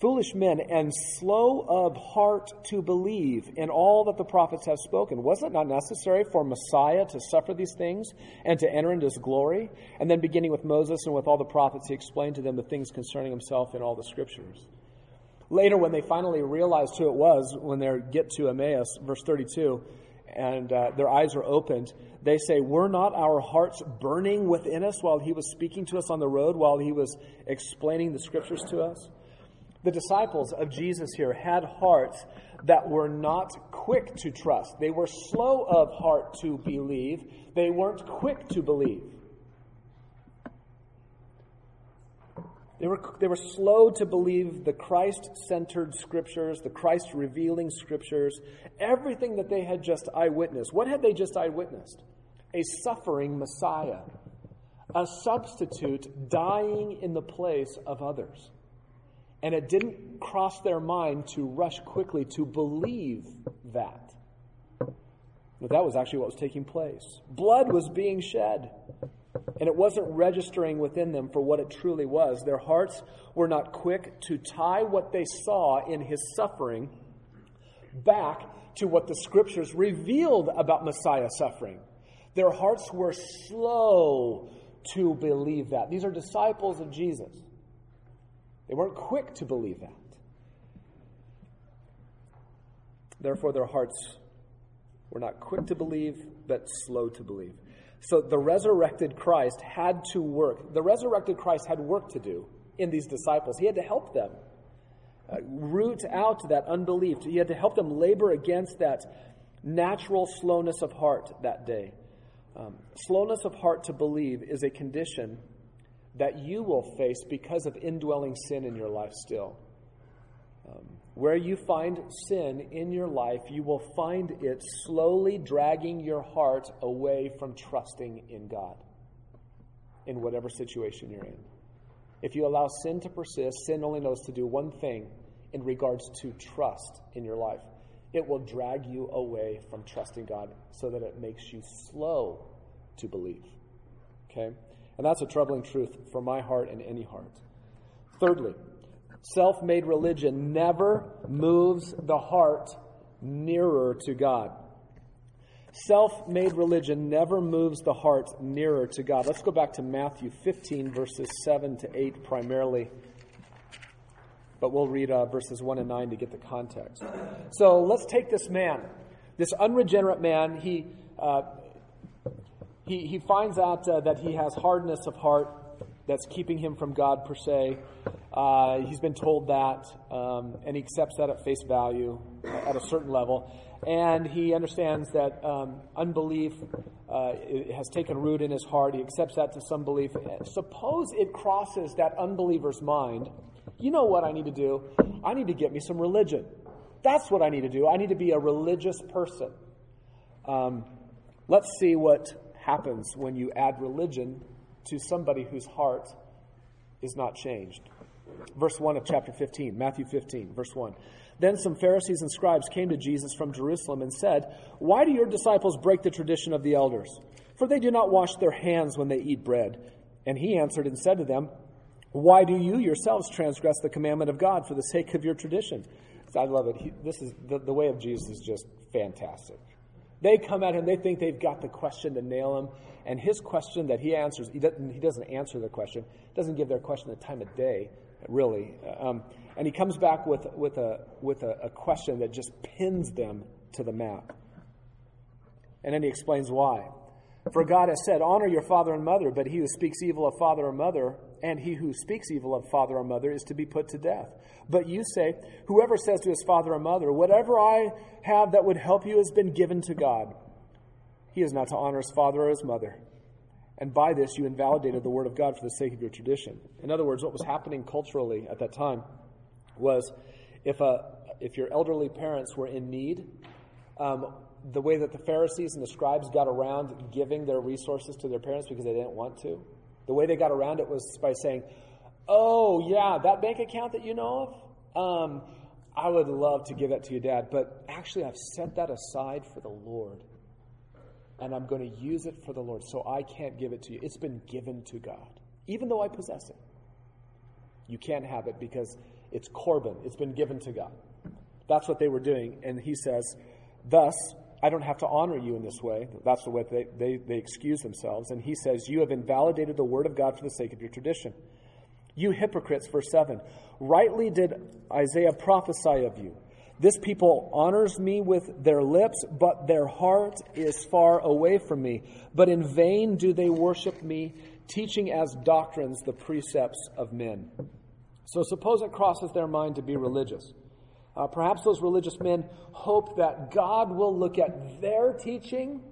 Foolish men and slow of heart to believe in all that the prophets have spoken. Was it not necessary for Messiah to suffer these things and to enter into his glory? And then, beginning with Moses and with all the prophets, he explained to them the things concerning himself in all the scriptures. Later, when they finally realized who it was, when they get to Emmaus, verse 32, and uh, their eyes are opened, they say, Were not our hearts burning within us while he was speaking to us on the road, while he was explaining the scriptures to us? The disciples of Jesus here had hearts that were not quick to trust. They were slow of heart to believe. They weren't quick to believe. They were, they were slow to believe the Christ centered scriptures, the Christ revealing scriptures, everything that they had just eyewitnessed. What had they just eyewitnessed? A suffering Messiah, a substitute dying in the place of others. And it didn't cross their mind to rush quickly to believe that. But that was actually what was taking place. Blood was being shed. And it wasn't registering within them for what it truly was. Their hearts were not quick to tie what they saw in his suffering back to what the scriptures revealed about Messiah suffering. Their hearts were slow to believe that. These are disciples of Jesus. They weren't quick to believe that. Therefore, their hearts were not quick to believe, but slow to believe. So the resurrected Christ had to work. The resurrected Christ had work to do in these disciples. He had to help them uh, root out that unbelief. He had to help them labor against that natural slowness of heart that day. Um, slowness of heart to believe is a condition that you will face because of indwelling sin in your life still. Um, where you find sin in your life, you will find it slowly dragging your heart away from trusting in God in whatever situation you're in. If you allow sin to persist, sin only knows to do one thing in regards to trust in your life it will drag you away from trusting God so that it makes you slow to believe. Okay? And that's a troubling truth for my heart and any heart. Thirdly, self made religion never moves the heart nearer to God. Self made religion never moves the heart nearer to God. Let's go back to Matthew 15, verses 7 to 8 primarily. But we'll read uh, verses 1 and 9 to get the context. So let's take this man, this unregenerate man. He, uh, he, he finds out uh, that he has hardness of heart that's keeping him from God, per se. Uh, he's been told that, um, and he accepts that at face value at a certain level. And he understands that um, unbelief uh, has taken root in his heart. He accepts that to some belief. Suppose it crosses that unbeliever's mind. You know what I need to do? I need to get me some religion. That's what I need to do. I need to be a religious person. Um, let's see what happens when you add religion to somebody whose heart is not changed. Verse 1 of chapter 15, Matthew 15, verse 1. Then some Pharisees and scribes came to Jesus from Jerusalem and said, Why do your disciples break the tradition of the elders? For they do not wash their hands when they eat bread. And he answered and said to them, Why do you yourselves transgress the commandment of God for the sake of your tradition? I love it. He, this is the, the way of Jesus is just fantastic. They come at him, they think they've got the question to nail him. And his question that he answers, he doesn't, he doesn't answer the question, doesn't give their question the time of day, really. Um, and he comes back with, with, a, with a, a question that just pins them to the map. And then he explains why. For God has said, Honor your father and mother, but he who speaks evil of father or mother, and he who speaks evil of father or mother, is to be put to death. But you say, Whoever says to his father or mother, Whatever I have that would help you has been given to God, he is not to honor his father or his mother. And by this you invalidated the word of God for the sake of your tradition. In other words, what was happening culturally at that time was if, a, if your elderly parents were in need, um, the way that the Pharisees and the scribes got around giving their resources to their parents because they didn't want to, the way they got around it was by saying, Oh, yeah, that bank account that you know of, um, I would love to give that to your dad, but actually, I've set that aside for the Lord. And I'm going to use it for the Lord, so I can't give it to you. It's been given to God, even though I possess it. You can't have it because It's Corban, it's been given to God. That's what they were doing. And he says, Thus, I don't have to honor you in this way. That's the way they, they, they excuse themselves. And he says, You have invalidated the word of God for the sake of your tradition. You hypocrites, verse 7. Rightly did Isaiah prophesy of you. This people honors me with their lips, but their heart is far away from me. But in vain do they worship me, teaching as doctrines the precepts of men. So suppose it crosses their mind to be religious. Uh, perhaps those religious men hope that God will look at their teaching,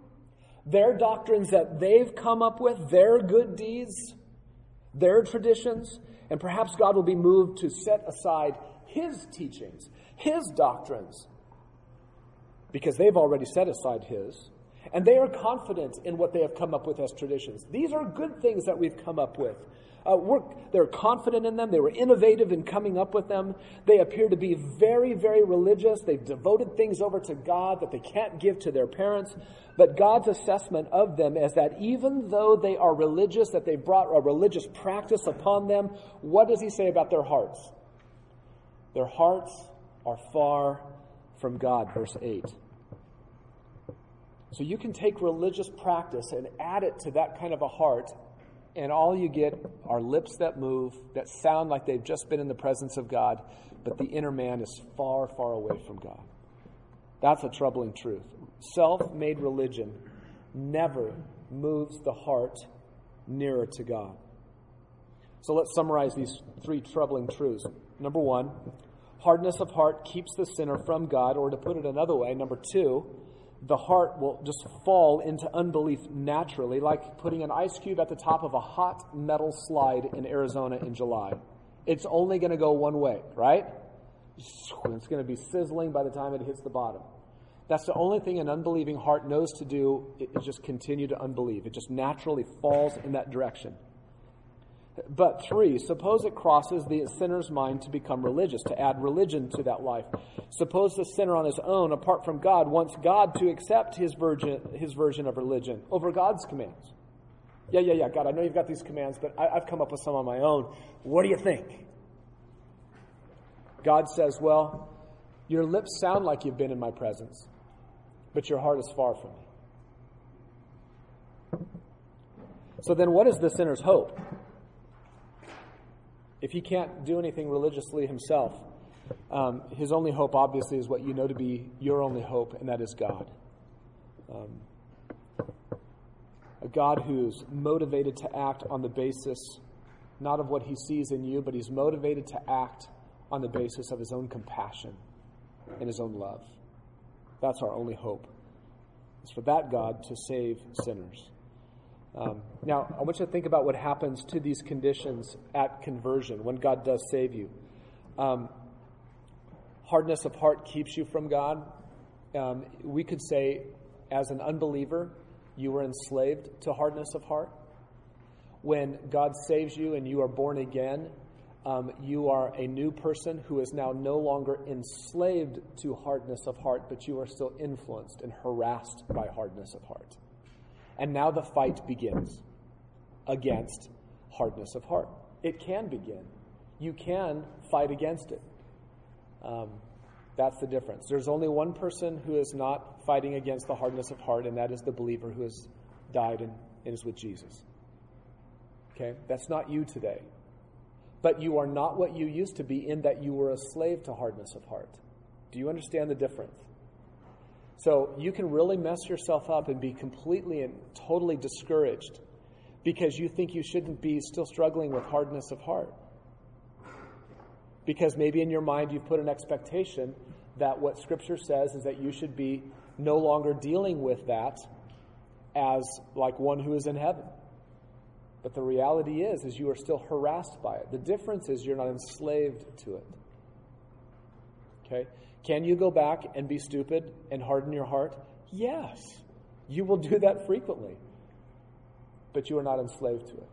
their doctrines that they've come up with, their good deeds, their traditions, and perhaps God will be moved to set aside his teachings, his doctrines, because they've already set aside his. And they are confident in what they have come up with as traditions. These are good things that we've come up with. Uh, they're confident in them. They were innovative in coming up with them. They appear to be very, very religious. They've devoted things over to God that they can't give to their parents. But God's assessment of them is that even though they are religious, that they've brought a religious practice upon them, what does He say about their hearts? Their hearts are far from God, verse 8. So you can take religious practice and add it to that kind of a heart, and all you get are lips that move, that sound like they've just been in the presence of God, but the inner man is far, far away from God. That's a troubling truth. Self made religion never moves the heart nearer to God. So let's summarize these three troubling truths. Number one, hardness of heart keeps the sinner from God, or to put it another way, number two, the heart will just fall into unbelief naturally, like putting an ice cube at the top of a hot metal slide in Arizona in July. It's only going to go one way, right? It's going to be sizzling by the time it hits the bottom. That's the only thing an unbelieving heart knows to do is just continue to unbelieve. It just naturally falls in that direction. But three, suppose it crosses the sinner's mind to become religious, to add religion to that life. Suppose the sinner on his own, apart from God, wants God to accept his, virgin, his version of religion over God's commands. Yeah, yeah, yeah, God, I know you've got these commands, but I, I've come up with some on my own. What do you think? God says, Well, your lips sound like you've been in my presence, but your heart is far from me. So then, what is the sinner's hope? If he can't do anything religiously himself, um, his only hope, obviously, is what you know to be your only hope, and that is God. Um, a God who's motivated to act on the basis not of what he sees in you, but he's motivated to act on the basis of his own compassion and his own love. That's our only hope. It's for that God to save sinners. Um, now, I want you to think about what happens to these conditions at conversion when God does save you. Um, hardness of heart keeps you from God. Um, we could say, as an unbeliever, you were enslaved to hardness of heart. When God saves you and you are born again, um, you are a new person who is now no longer enslaved to hardness of heart, but you are still influenced and harassed by hardness of heart. And now the fight begins against hardness of heart. It can begin. You can fight against it. Um, that's the difference. There's only one person who is not fighting against the hardness of heart, and that is the believer who has died and, and is with Jesus. Okay? That's not you today. But you are not what you used to be in that you were a slave to hardness of heart. Do you understand the difference? So you can really mess yourself up and be completely and totally discouraged because you think you shouldn't be still struggling with hardness of heart. Because maybe in your mind you've put an expectation that what Scripture says is that you should be no longer dealing with that as like one who is in heaven. But the reality is, is you are still harassed by it. The difference is you're not enslaved to it. Okay? Can you go back and be stupid and harden your heart? Yes. You will do that frequently. But you are not enslaved to it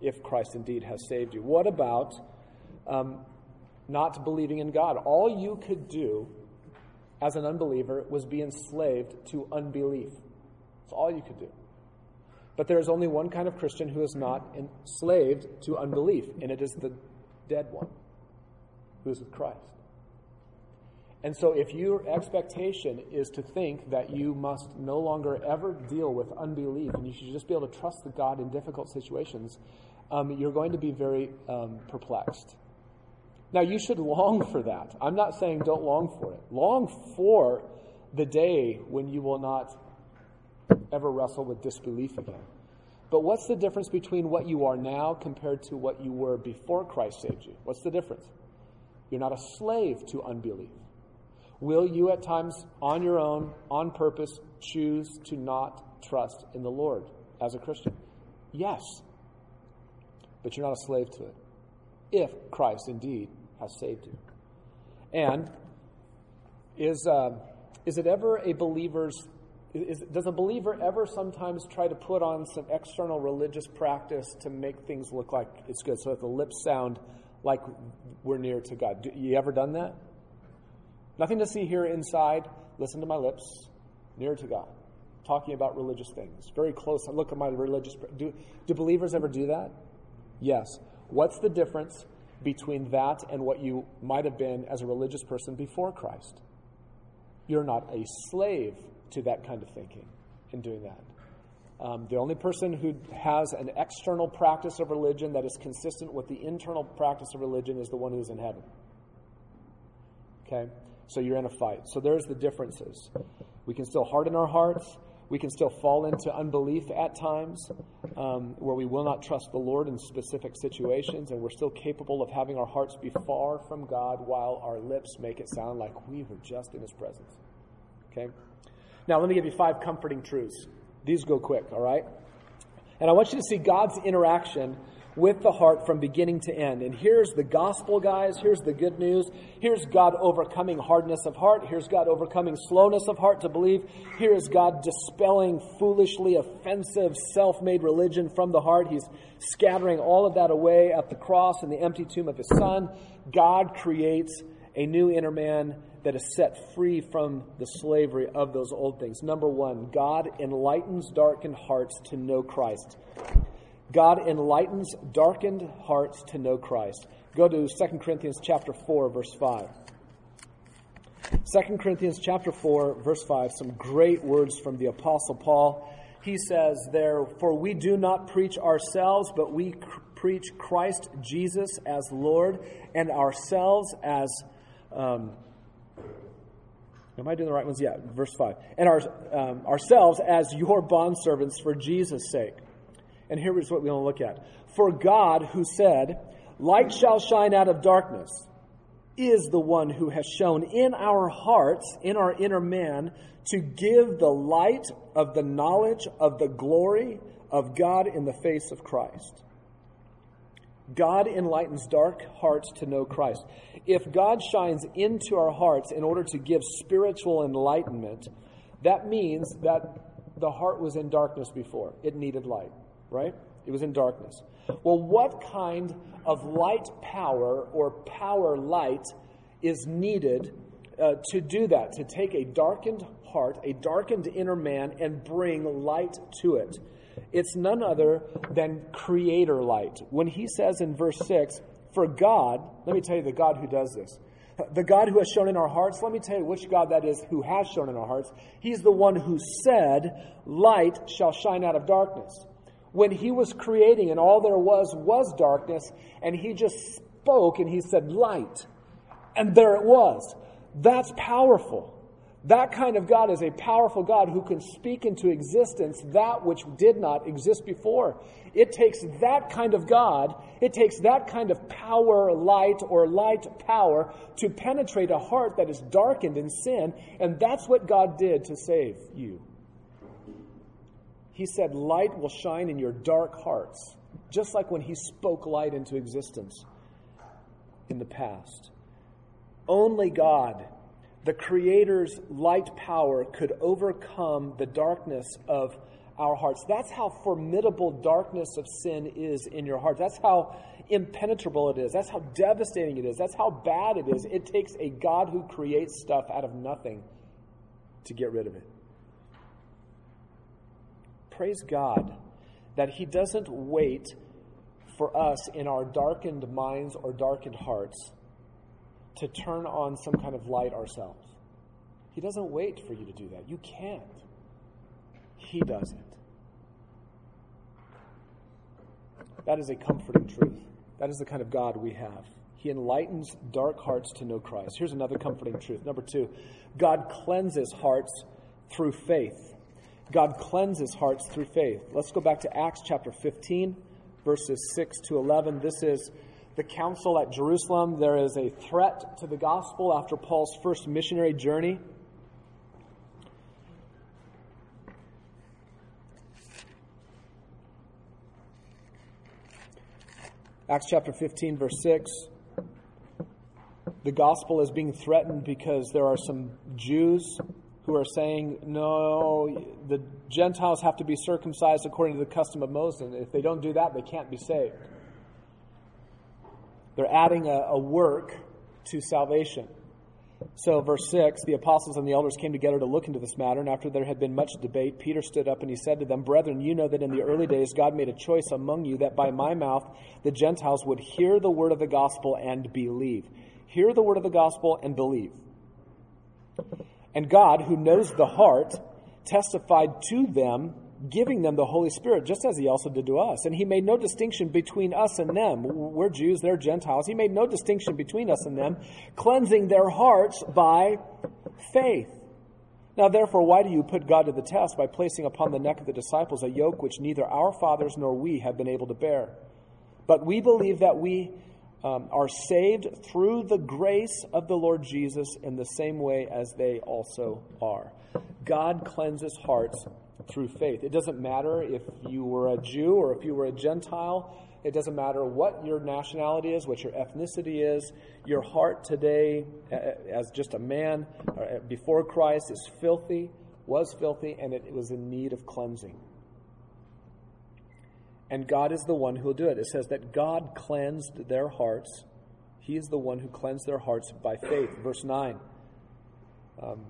if Christ indeed has saved you. What about um, not believing in God? All you could do as an unbeliever was be enslaved to unbelief. That's all you could do. But there is only one kind of Christian who is not enslaved to unbelief, and it is the dead one. who is with Christ. And so, if your expectation is to think that you must no longer ever deal with unbelief and you should just be able to trust the God in difficult situations, um, you're going to be very um, perplexed. Now, you should long for that. I'm not saying don't long for it. Long for the day when you will not ever wrestle with disbelief again. But what's the difference between what you are now compared to what you were before Christ saved you? What's the difference? You're not a slave to unbelief. Will you at times, on your own, on purpose, choose to not trust in the Lord as a Christian? Yes. But you're not a slave to it. If Christ indeed has saved you. And is, uh, is it ever a believer's is, does a believer ever sometimes try to put on some external religious practice to make things look like it's good so that the lips sound like we're near to God? Do, you ever done that? Nothing to see here inside. Listen to my lips, near to God. Talking about religious things. Very close. I look at my religious. Do, do believers ever do that? Yes. What's the difference between that and what you might have been as a religious person before Christ. You're not a slave to that kind of thinking in doing that. Um, the only person who has an external practice of religion that is consistent with the internal practice of religion is the one who's in heaven. Okay? So you're in a fight. So there's the differences. We can still harden our hearts. We can still fall into unbelief at times um, where we will not trust the Lord in specific situations, and we're still capable of having our hearts be far from God while our lips make it sound like we were just in His presence. Okay? Now, let me give you five comforting truths. These go quick, all right? And I want you to see God's interaction with the heart from beginning to end. And here's the gospel, guys. Here's the good news. Here's God overcoming hardness of heart. Here's God overcoming slowness of heart to believe. Here is God dispelling foolishly offensive self made religion from the heart. He's scattering all of that away at the cross and the empty tomb of his son. God creates a new inner man that is set free from the slavery of those old things. Number one, God enlightens darkened hearts to know Christ. God enlightens darkened hearts to know Christ. Go to 2 Corinthians chapter 4 verse 5. 2 Corinthians chapter 4 verse 5 some great words from the apostle Paul. He says there for we do not preach ourselves but we preach Christ Jesus as Lord and ourselves as um, Am I doing the right ones? Yeah, verse 5. And our, um, ourselves as your bondservants for Jesus' sake. And here is what we want to look at. For God, who said, Light shall shine out of darkness, is the one who has shown in our hearts, in our inner man, to give the light of the knowledge of the glory of God in the face of Christ. God enlightens dark hearts to know Christ. If God shines into our hearts in order to give spiritual enlightenment, that means that the heart was in darkness before. It needed light right? It was in darkness. Well, what kind of light power or power light is needed uh, to do that, to take a darkened heart, a darkened inner man, and bring light to it? It's none other than creator light. When he says in verse 6, for God, let me tell you the God who does this. The God who has shown in our hearts, let me tell you which God that is who has shown in our hearts. He's the one who said, Light shall shine out of darkness when he was creating and all there was was darkness, and he just spoke and he said, Light. And there it was. That's powerful. That kind of God is a powerful God who can speak into existence that which did not exist before. It takes that kind of God, it takes that kind of power, light, or light power to penetrate a heart that is darkened in sin, and that's what God did to save you. He said, Light will shine in your dark hearts, just like when He spoke light into existence in the past. Only God, the Creator's light power, could overcome the darkness of our hearts. That's how formidable darkness of sin is in your heart. That's how impenetrable it is. That's how devastating it is. That's how bad it is. It takes a God who creates stuff out of nothing to get rid of it praise God that He doesn't wait for us in our darkened minds or darkened hearts to turn on some kind of light ourselves. He doesn't wait for you to do that. You can't. He does it. That is a comforting truth. That is the kind of God we have. He enlightens dark hearts to know Christ. Here's another comforting truth. Number two, God cleanses hearts through faith. God cleanses hearts through faith. Let's go back to Acts chapter 15, verses 6 to 11. This is the council at Jerusalem. There is a threat to the gospel after Paul's first missionary journey. Acts chapter 15, verse 6. The gospel is being threatened because there are some Jews who are saying, no, the Gentiles have to be circumcised according to the custom of Moses. And if they don't do that, they can't be saved. They're adding a, a work to salvation. So, verse 6 the apostles and the elders came together to look into this matter, and after there had been much debate, Peter stood up and he said to them, Brethren, you know that in the early days God made a choice among you that by my mouth the Gentiles would hear the word of the gospel and believe. Hear the word of the gospel and believe. And God, who knows the heart, testified to them giving them the Holy Spirit, just as he also did to us. And he made no distinction between us and them. We're Jews, they're Gentiles. He made no distinction between us and them, cleansing their hearts by faith. Now, therefore, why do you put God to the test by placing upon the neck of the disciples a yoke which neither our fathers nor we have been able to bear? But we believe that we um, are saved through the grace of the Lord Jesus in the same way as they also are. God cleanses hearts through faith. It doesn't matter if you were a Jew or if you were a Gentile. It doesn't matter what your nationality is, what your ethnicity is. Your heart today, as just a man uh, before Christ, is filthy, was filthy, and it was in need of cleansing. And God is the one who will do it. It says that God cleansed their hearts. He is the one who cleansed their hearts by faith. Verse 9. Um,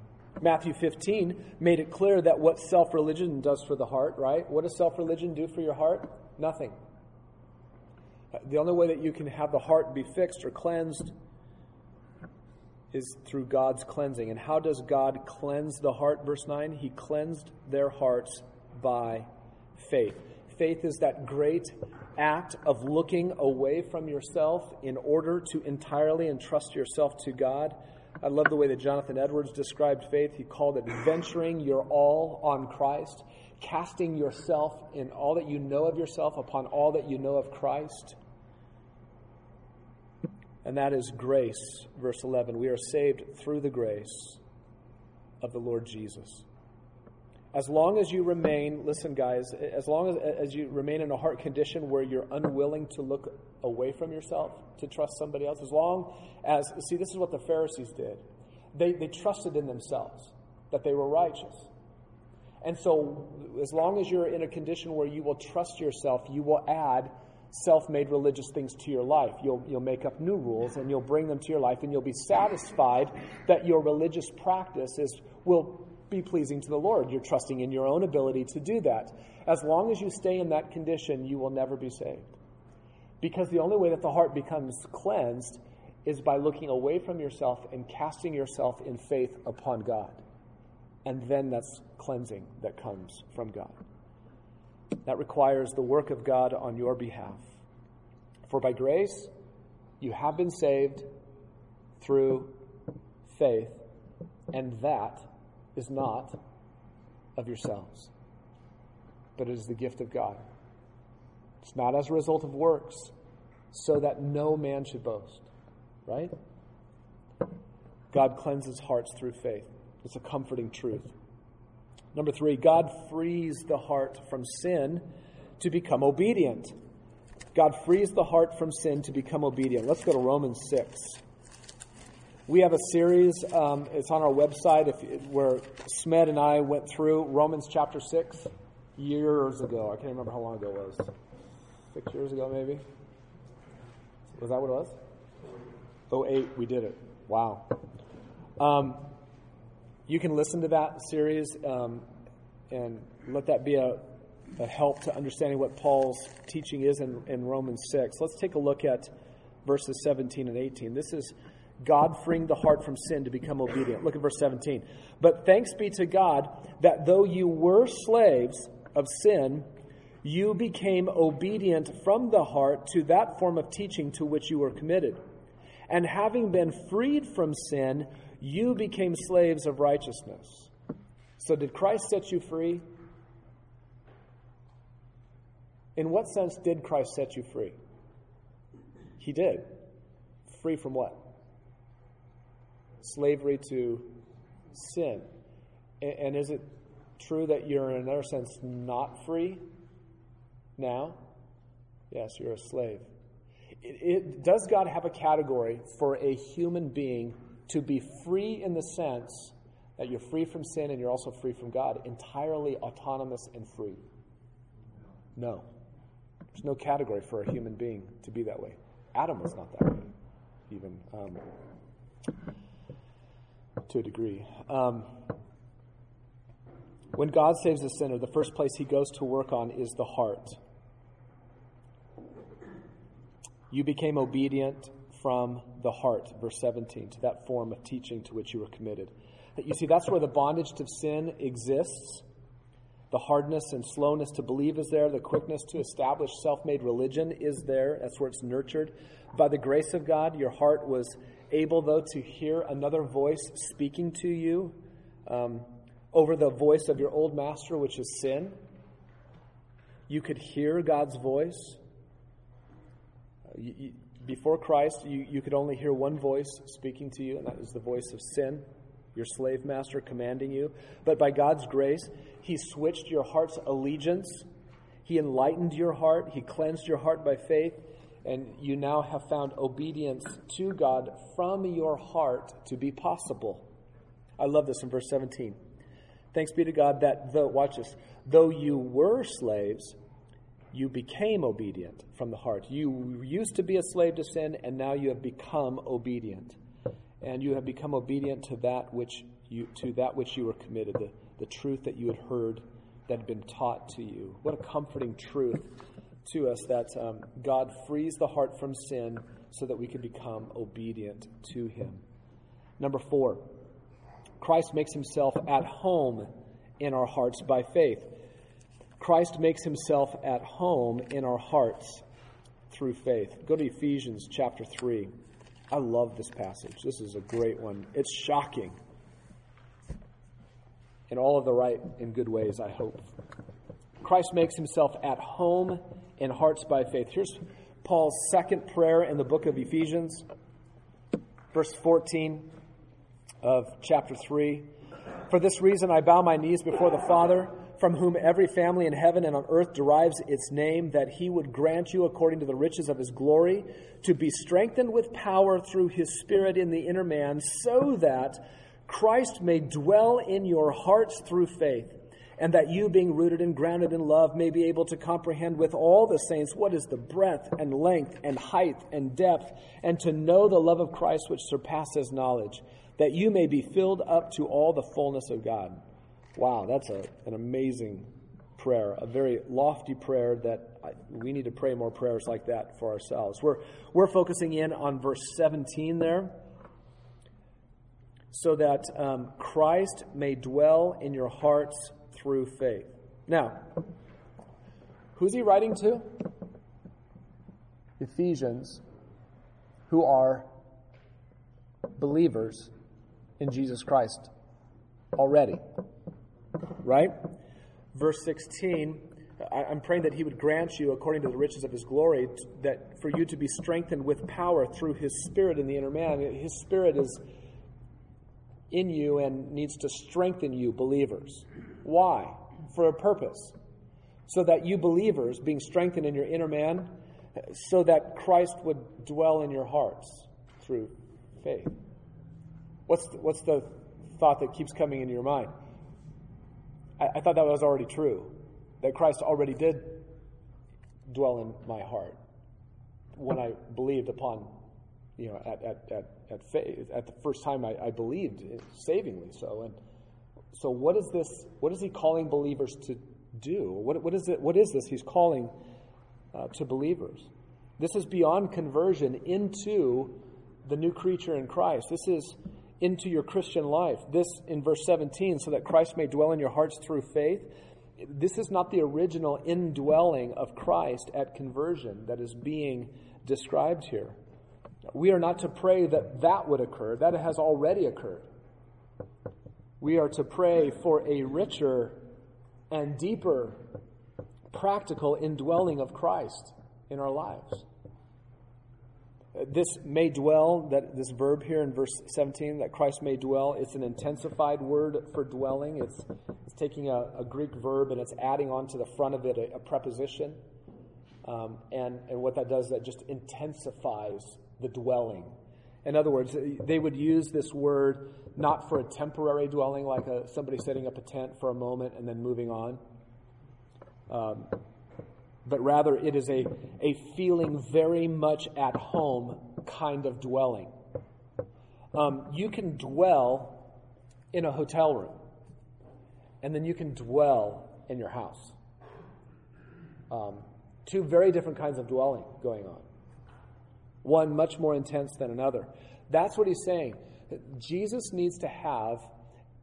Matthew 15 made it clear that what self religion does for the heart, right? What does self religion do for your heart? Nothing. The only way that you can have the heart be fixed or cleansed is through God's cleansing. And how does God cleanse the heart? Verse 9 He cleansed their hearts by faith. Faith is that great act of looking away from yourself in order to entirely entrust yourself to God. I love the way that Jonathan Edwards described faith. He called it venturing your all on Christ, casting yourself in all that you know of yourself upon all that you know of Christ. And that is grace, verse 11. We are saved through the grace of the Lord Jesus. As long as you remain, listen, guys, as long as, as you remain in a heart condition where you're unwilling to look away from yourself to trust somebody else, as long as, see, this is what the Pharisees did. They, they trusted in themselves that they were righteous. And so, as long as you're in a condition where you will trust yourself, you will add self made religious things to your life. You'll, you'll make up new rules and you'll bring them to your life, and you'll be satisfied that your religious practice is, will be pleasing to the Lord. You're trusting in your own ability to do that. As long as you stay in that condition, you will never be saved. Because the only way that the heart becomes cleansed is by looking away from yourself and casting yourself in faith upon God. And then that's cleansing that comes from God. That requires the work of God on your behalf. For by grace, you have been saved through faith, and that is not of yourselves, but it is the gift of God. It's not as a result of works, so that no man should boast. Right? God cleanses hearts through faith. It's a comforting truth. Number three, God frees the heart from sin to become obedient. God frees the heart from sin to become obedient. Let's go to Romans 6. We have a series, um, it's on our website, if, where Smed and I went through Romans chapter 6 years ago. I can't remember how long ago it was. Six years ago, maybe? Was that what it was? 08, we did it. Wow. Um, you can listen to that series um, and let that be a, a, help to understanding what Paul's teaching is in, in Romans 6. Let's take a look at verses 17 and 18. This is God freeing the heart from sin to become obedient. Look at verse 17. But thanks be to God that though you were slaves of sin, you became obedient from the heart to that form of teaching to which you were committed. And having been freed from sin, you became slaves of righteousness. So, did Christ set you free? In what sense did Christ set you free? He did. Free from what? Slavery to sin. And is it true that you're, in another sense, not free now? Yes, you're a slave. It, it, does God have a category for a human being to be free in the sense that you're free from sin and you're also free from God, entirely autonomous and free? No. There's no category for a human being to be that way. Adam was not that way, even um, to a degree. Um, when God saves a sinner, the first place he goes to work on is the heart. You became obedient from the heart, verse 17, to that form of teaching to which you were committed. You see, that's where the bondage to sin exists. The hardness and slowness to believe is there. The quickness to establish self made religion is there. That's where it's nurtured. By the grace of God, your heart was able, though, to hear another voice speaking to you um, over the voice of your old master, which is sin. You could hear God's voice. Uh, you, you, before Christ, you, you could only hear one voice speaking to you, and that is the voice of sin your slave master commanding you. But by God's grace, He switched your heart's allegiance. He enlightened your heart. He cleansed your heart by faith. And you now have found obedience to God from your heart to be possible. I love this in verse 17. Thanks be to God that, though, watch this, though you were slaves, you became obedient from the heart. You used to be a slave to sin, and now you have become obedient and you have become obedient to that which you to that which you were committed, the, the truth that you had heard that had been taught to you. What a comforting truth to us that um, God frees the heart from sin so that we can become obedient to Him. Number four, Christ makes Himself at home in our hearts by faith. Christ makes Himself at home in our hearts through faith. Go to Ephesians chapter 3. I love this passage. This is a great one. It's shocking in all of the right and good ways, I hope. Christ makes himself at home in hearts by faith. Here's Paul's second prayer in the book of Ephesians, verse 14 of chapter 3. For this reason, I bow my knees before the Father from whom every family in heaven and on earth derives its name, that he would grant you, according to the riches of his glory, to be strengthened with power through his Spirit in the inner man, so that Christ may dwell in your hearts through faith, and that you, being rooted and grounded in love, may be able to comprehend with all the saints what is the breadth and length and height and depth, and to know the love of Christ which surpasses knowledge, that you may be filled up to all the fullness of God. Wow, that's a, an amazing prayer, a very lofty prayer that I, we need to pray more prayers like that for ourselves. We're, we're focusing in on verse 17 there. So that um, Christ may dwell in your hearts through faith. Now, who's he writing to? Ephesians, who are believers in Jesus Christ already right? Verse 16, I'm praying that he would grant you, according to the riches of his glory, that for you to be strengthened with power through his spirit in the inner man. His spirit is in you and needs to strengthen you, believers. Why? For a purpose. So that you, believers, being strengthened in your inner man, so that Christ would dwell in your hearts through faith. What's the, what's the thought that keeps coming into your mind? I, I thought that was already true, that Christ already did dwell in my heart when I believed upon, you know, at, at, at, at faith, at the first time I, I believed, savingly so. And so, what is this? What is he calling believers to do? What, what is it? What is this he's calling uh, to believers? This is beyond conversion into the new creature in Christ. This is into your Christian life. This in verse 17, so that Christ may dwell in your hearts through faith. This is not the original indwelling of Christ at conversion that is being described here. We are not to pray that that would occur, that has already occurred. We are to pray for a richer and deeper practical indwelling of Christ in our lives. This may dwell, that this verb here in verse 17, that Christ may dwell, it's an intensified word for dwelling. It's, it's taking a, a Greek verb and it's adding on to the front of it a, a preposition. Um, and, and what that does, is that just intensifies the dwelling. In other words, they would use this word not for a temporary dwelling, like a, somebody setting up a tent for a moment and then moving on. Um, but rather it is a, a feeling very much at home kind of dwelling. Um, you can dwell in a hotel room, and then you can dwell in your house. Um, two very different kinds of dwelling going on. One much more intense than another. That's what he's saying. Jesus needs to have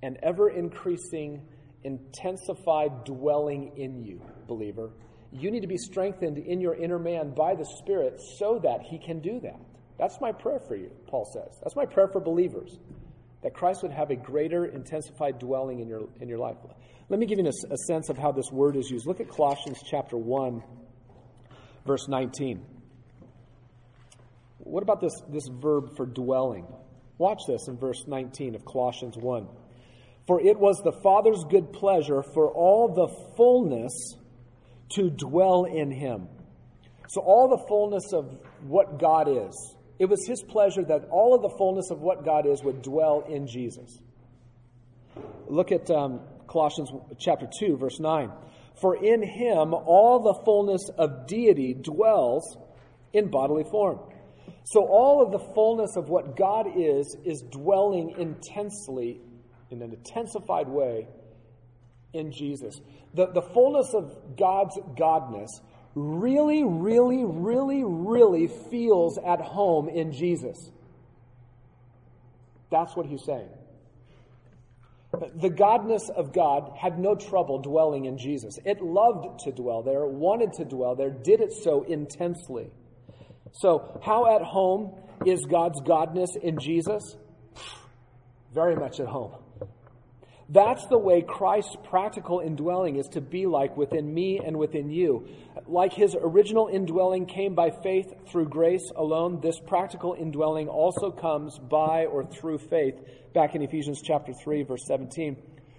an ever increasing, intensified dwelling in you, believer you need to be strengthened in your inner man by the Spirit so that he can do that. That's my prayer for you, Paul says. That's my prayer for believers, that Christ would have a greater, intensified dwelling in your, in your life. Let me give you a, a sense of how this word is used. Look at Colossians chapter 1, verse 19. What about this, this verb for dwelling? Watch this in verse 19 of Colossians 1. For it was the Father's good pleasure for all the fullness to dwell in him. So, all the fullness of what God is, it was his pleasure that all of the fullness of what God is would dwell in Jesus. Look at um, Colossians chapter 2, verse 9. For in him all the fullness of deity dwells in bodily form. So, all of the fullness of what God is, is dwelling intensely, in an intensified way, in Jesus. The, the fullness of God's godness really, really, really, really feels at home in Jesus. That's what he's saying. The godness of God had no trouble dwelling in Jesus. It loved to dwell there, wanted to dwell there, did it so intensely. So, how at home is God's godness in Jesus? Very much at home. That's the way Christ's practical indwelling is to be like within me and within you. Like his original indwelling came by faith through grace alone, this practical indwelling also comes by or through faith, back in Ephesians chapter 3, verse 17,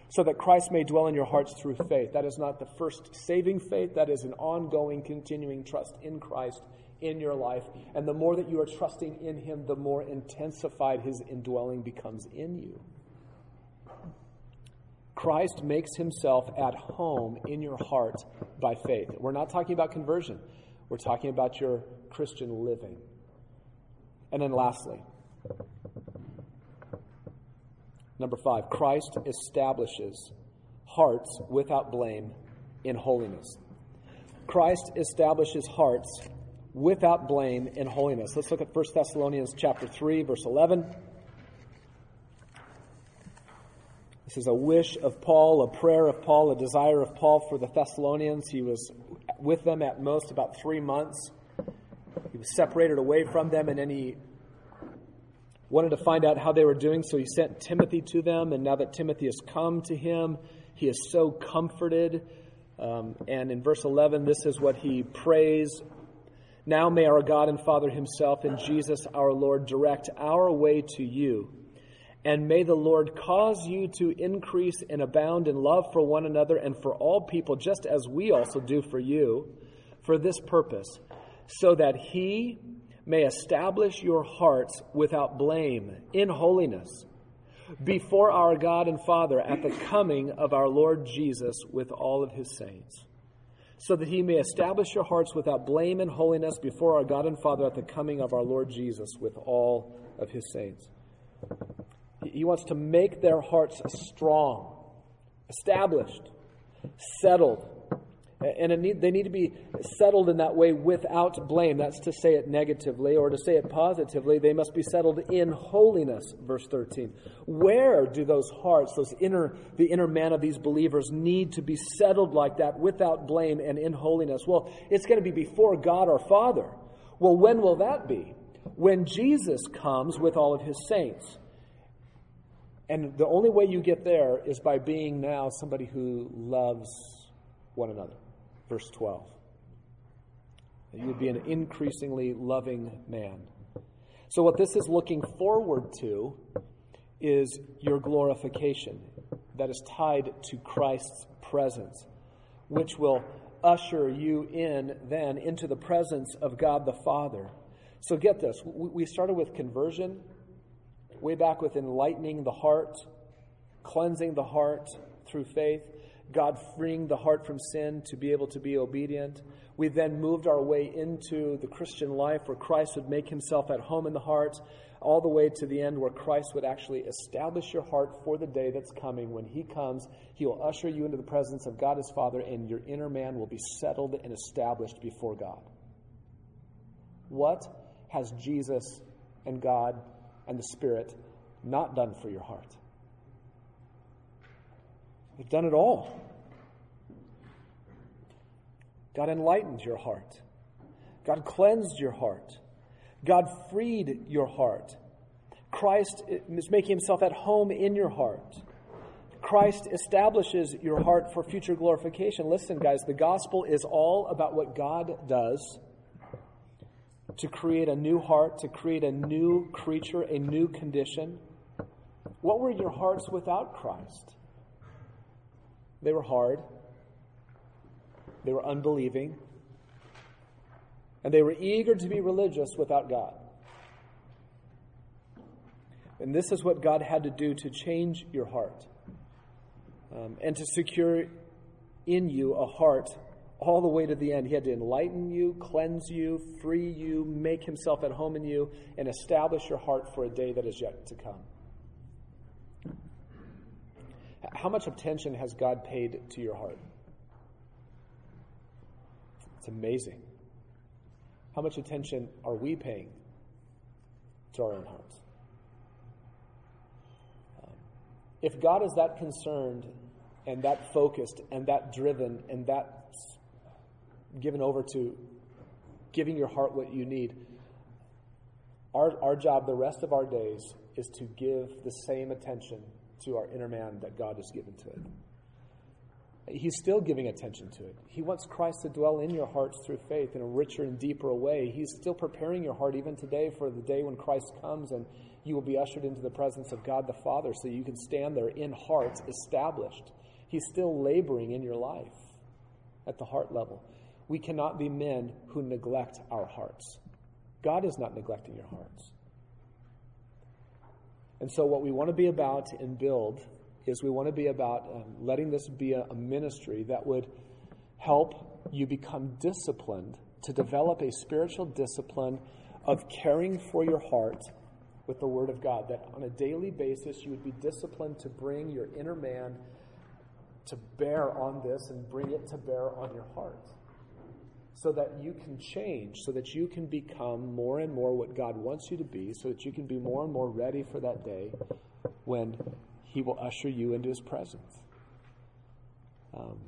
so that Christ may dwell in your hearts through faith. That is not the first saving faith, that is an ongoing, continuing trust in Christ in your life. And the more that you are trusting in him, the more intensified his indwelling becomes in you. Christ makes himself at home in your heart by faith. We're not talking about conversion, we're talking about your Christian living. And then lastly, number five, Christ establishes hearts without blame in holiness. Christ establishes hearts without blame in holiness. Let's look at 1 Thessalonians chapter 3 verse 11. This is a wish of Paul, a prayer of Paul, a desire of Paul for the Thessalonians. He was with them at most about three months. He was separated away from them, and then he wanted to find out how they were doing, so he sent Timothy to them. And now that Timothy has come to him, he is so comforted. Um, and in verse 11, this is what he prays Now may our God and Father Himself and Jesus our Lord direct our way to you and may the Lord cause you to increase and abound in love for one another and for all people, just as we also do for you, for this purpose, so that He may establish your hearts without blame in holiness before our God and Father at the coming of our Lord Jesus with all of His saints. So that he may establish your hearts without blame and holiness before our God and Father at the coming of our Lord Jesus with all of his saints. He wants to make their hearts strong, established, settled, And need, they need to be settled in that way without blame. That's to say it negatively, or to say it positively, they must be settled in holiness, verse 13. Where do those hearts, those inner, the inner man of these believers, need to be settled like that without blame and in holiness? Well, it's going to be before God our Father. Well, when will that be? When Jesus comes with all of his saints. And the only way you get there is by being now somebody who loves one another verse 12. That you would be an increasingly loving man. So, what this is looking forward to is your glorification that is tied to Christ's presence, which will usher you in then into the presence of God the Father. So, get this we started with conversion, way back with enlightening the heart, cleansing the heart through faith. God freeing the heart from sin to be able to be obedient. We then moved our way into the Christian life where Christ would make himself at home in the heart, all the way to the end where Christ would actually establish your heart for the day that's coming. When he comes, he will usher you into the presence of God his Father, and your inner man will be settled and established before God. What has Jesus and God and the Spirit not done for your heart? They've done it all. God enlightened your heart. God cleansed your heart. God freed your heart. Christ is making himself at home in your heart. Christ establishes your heart for future glorification. Listen, guys, the gospel is all about what God does to create a new heart, to create a new creature, a new condition. What were your hearts without Christ? They were hard, they were unbelieving, and they were eager to be religious without God. And this is what God had to do to change your heart um, and to secure in you a heart all the way to the end. He had to enlighten you, cleanse you, free you, make himself at home in you, and establish your heart for a day that is yet to come. How much attention has God paid to your heart? It's amazing. How much attention are we paying to our own hearts? Um, if God is that concerned and that focused and that driven and that given over to giving your heart what you need, our, our job the rest of our days is to give the same attention to our inner man that God has given to it. He's still giving attention to it. He wants Christ to dwell in your hearts through faith in a richer and deeper way. He's still preparing your heart even today for the day when Christ comes and you will be ushered into the presence of God the Father so you can stand there in heart established. He's still laboring in your life at the heart level. We cannot be men who neglect our hearts. God is not neglecting your hearts. And so, what we want to be about and build is we want to be about um, letting this be a, a ministry that would help you become disciplined to develop a spiritual discipline of caring for your heart with the Word of God. That on a daily basis, you would be disciplined to bring your inner man to bear on this and bring it to bear on your heart so that you can change, so that you can become more and more what God wants you to be, so that you can be more and more ready for that day when He will usher you into His presence. Um,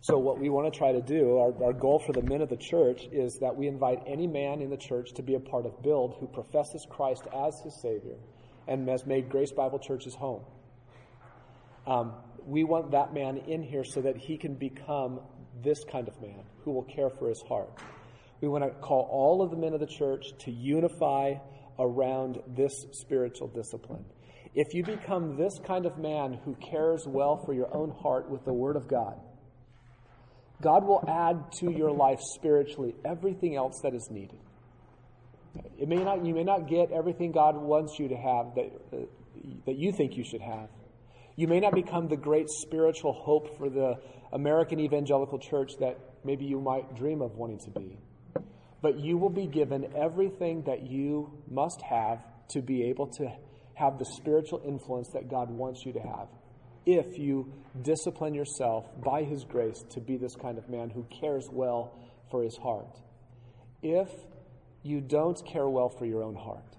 so, what we want to try to do, our, our goal for the men of the church, is that we invite any man in the church to be a part of Build who professes Christ as his Savior and has made Grace Bible Church his home. Um, we want that man in here so that he can become this kind of man who will care for his heart. We want to call all of the men of the church to unify around this spiritual discipline. If you become this kind of man who cares well for your own heart with the Word of God, God will add to your life spiritually everything else that is needed. It may not, you may not get everything God wants you to have that, uh, that you think you should have. You may not become the great spiritual hope for the American evangelical church that maybe you might dream of wanting to be. But you will be given everything that you must have to be able to have the spiritual influence that God wants you to have if you discipline yourself by His grace to be this kind of man who cares well for his heart. If you don't care well for your own heart,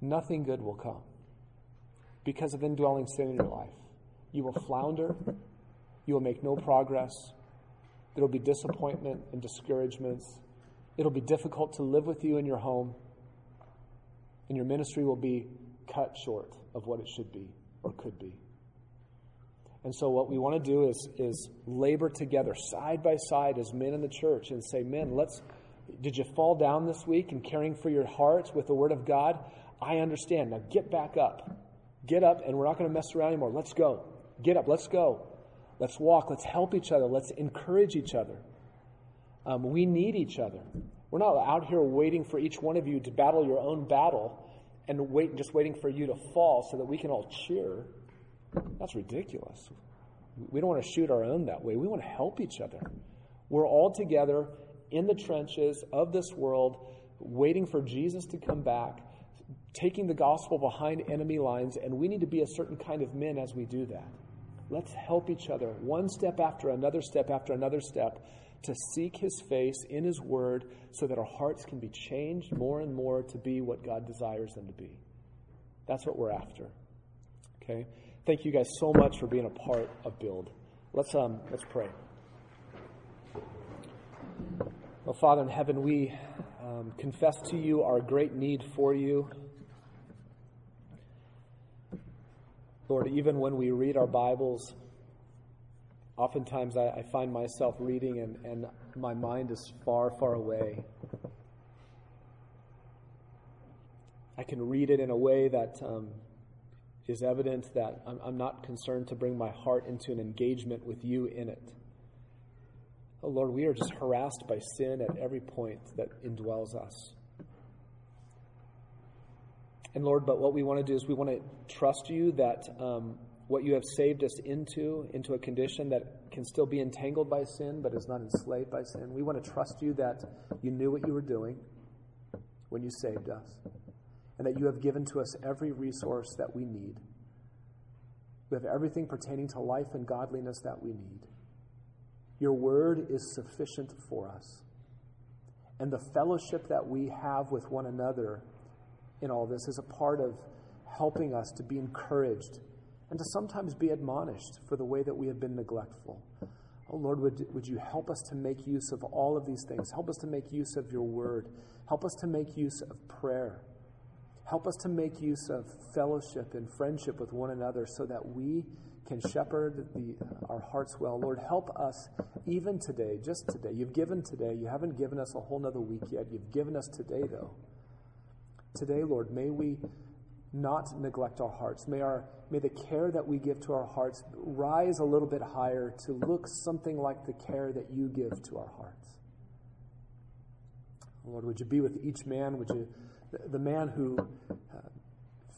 nothing good will come because of indwelling sin in your life. You will flounder, you will make no progress, there will be disappointment and discouragements. It'll be difficult to live with you in your home, and your ministry will be cut short of what it should be or could be. And so, what we want to do is, is labor together, side by side, as men in the church, and say, Men, let's. Did you fall down this week in caring for your hearts with the Word of God? I understand. Now get back up. Get up, and we're not going to mess around anymore. Let's go. Get up. Let's go. Let's walk. Let's help each other. Let's encourage each other. Um, we need each other. We're not out here waiting for each one of you to battle your own battle and wait, just waiting for you to fall so that we can all cheer. That's ridiculous. We don't want to shoot our own that way. We want to help each other. We're all together in the trenches of this world, waiting for Jesus to come back, taking the gospel behind enemy lines, and we need to be a certain kind of men as we do that. Let's help each other, one step after another step after another step, to seek His face in His Word so that our hearts can be changed more and more to be what God desires them to be. That's what we're after. Okay? Thank you guys so much for being a part of Build. Let's, um, let's pray. Well, Father in heaven, we um, confess to you our great need for you. Lord, even when we read our Bibles, oftentimes I, I find myself reading and, and my mind is far, far away. I can read it in a way that um, is evident that I'm, I'm not concerned to bring my heart into an engagement with you in it. Oh Lord, we are just harassed by sin at every point that indwells us. And Lord, but what we want to do is we want to trust you that um, what you have saved us into, into a condition that can still be entangled by sin but is not enslaved by sin. We want to trust you that you knew what you were doing when you saved us and that you have given to us every resource that we need. We have everything pertaining to life and godliness that we need. Your word is sufficient for us. And the fellowship that we have with one another in all this is a part of helping us to be encouraged and to sometimes be admonished for the way that we have been neglectful. Oh Lord, would, would you help us to make use of all of these things? Help us to make use of your word. Help us to make use of prayer. Help us to make use of fellowship and friendship with one another so that we can shepherd the, our hearts well. Lord, help us even today, just today. You've given today. You haven't given us a whole nother week yet. You've given us today, though. Today, Lord, may we not neglect our hearts. May, our, may the care that we give to our hearts rise a little bit higher to look something like the care that you give to our hearts. Lord, would you be with each man? Would you, the, man who uh,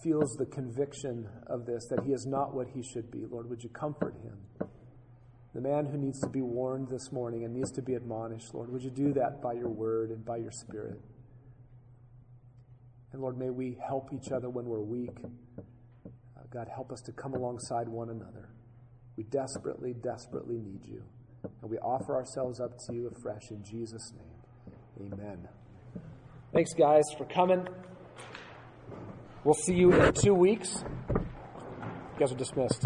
feels the conviction of this, that he is not what he should be, Lord, would you comfort him? The man who needs to be warned this morning and needs to be admonished, Lord, would you do that by your word and by your spirit? And Lord, may we help each other when we're weak. Uh, God, help us to come alongside one another. We desperately, desperately need you. And we offer ourselves up to you afresh in Jesus' name. Amen. Thanks, guys, for coming. We'll see you in two weeks. You guys are dismissed.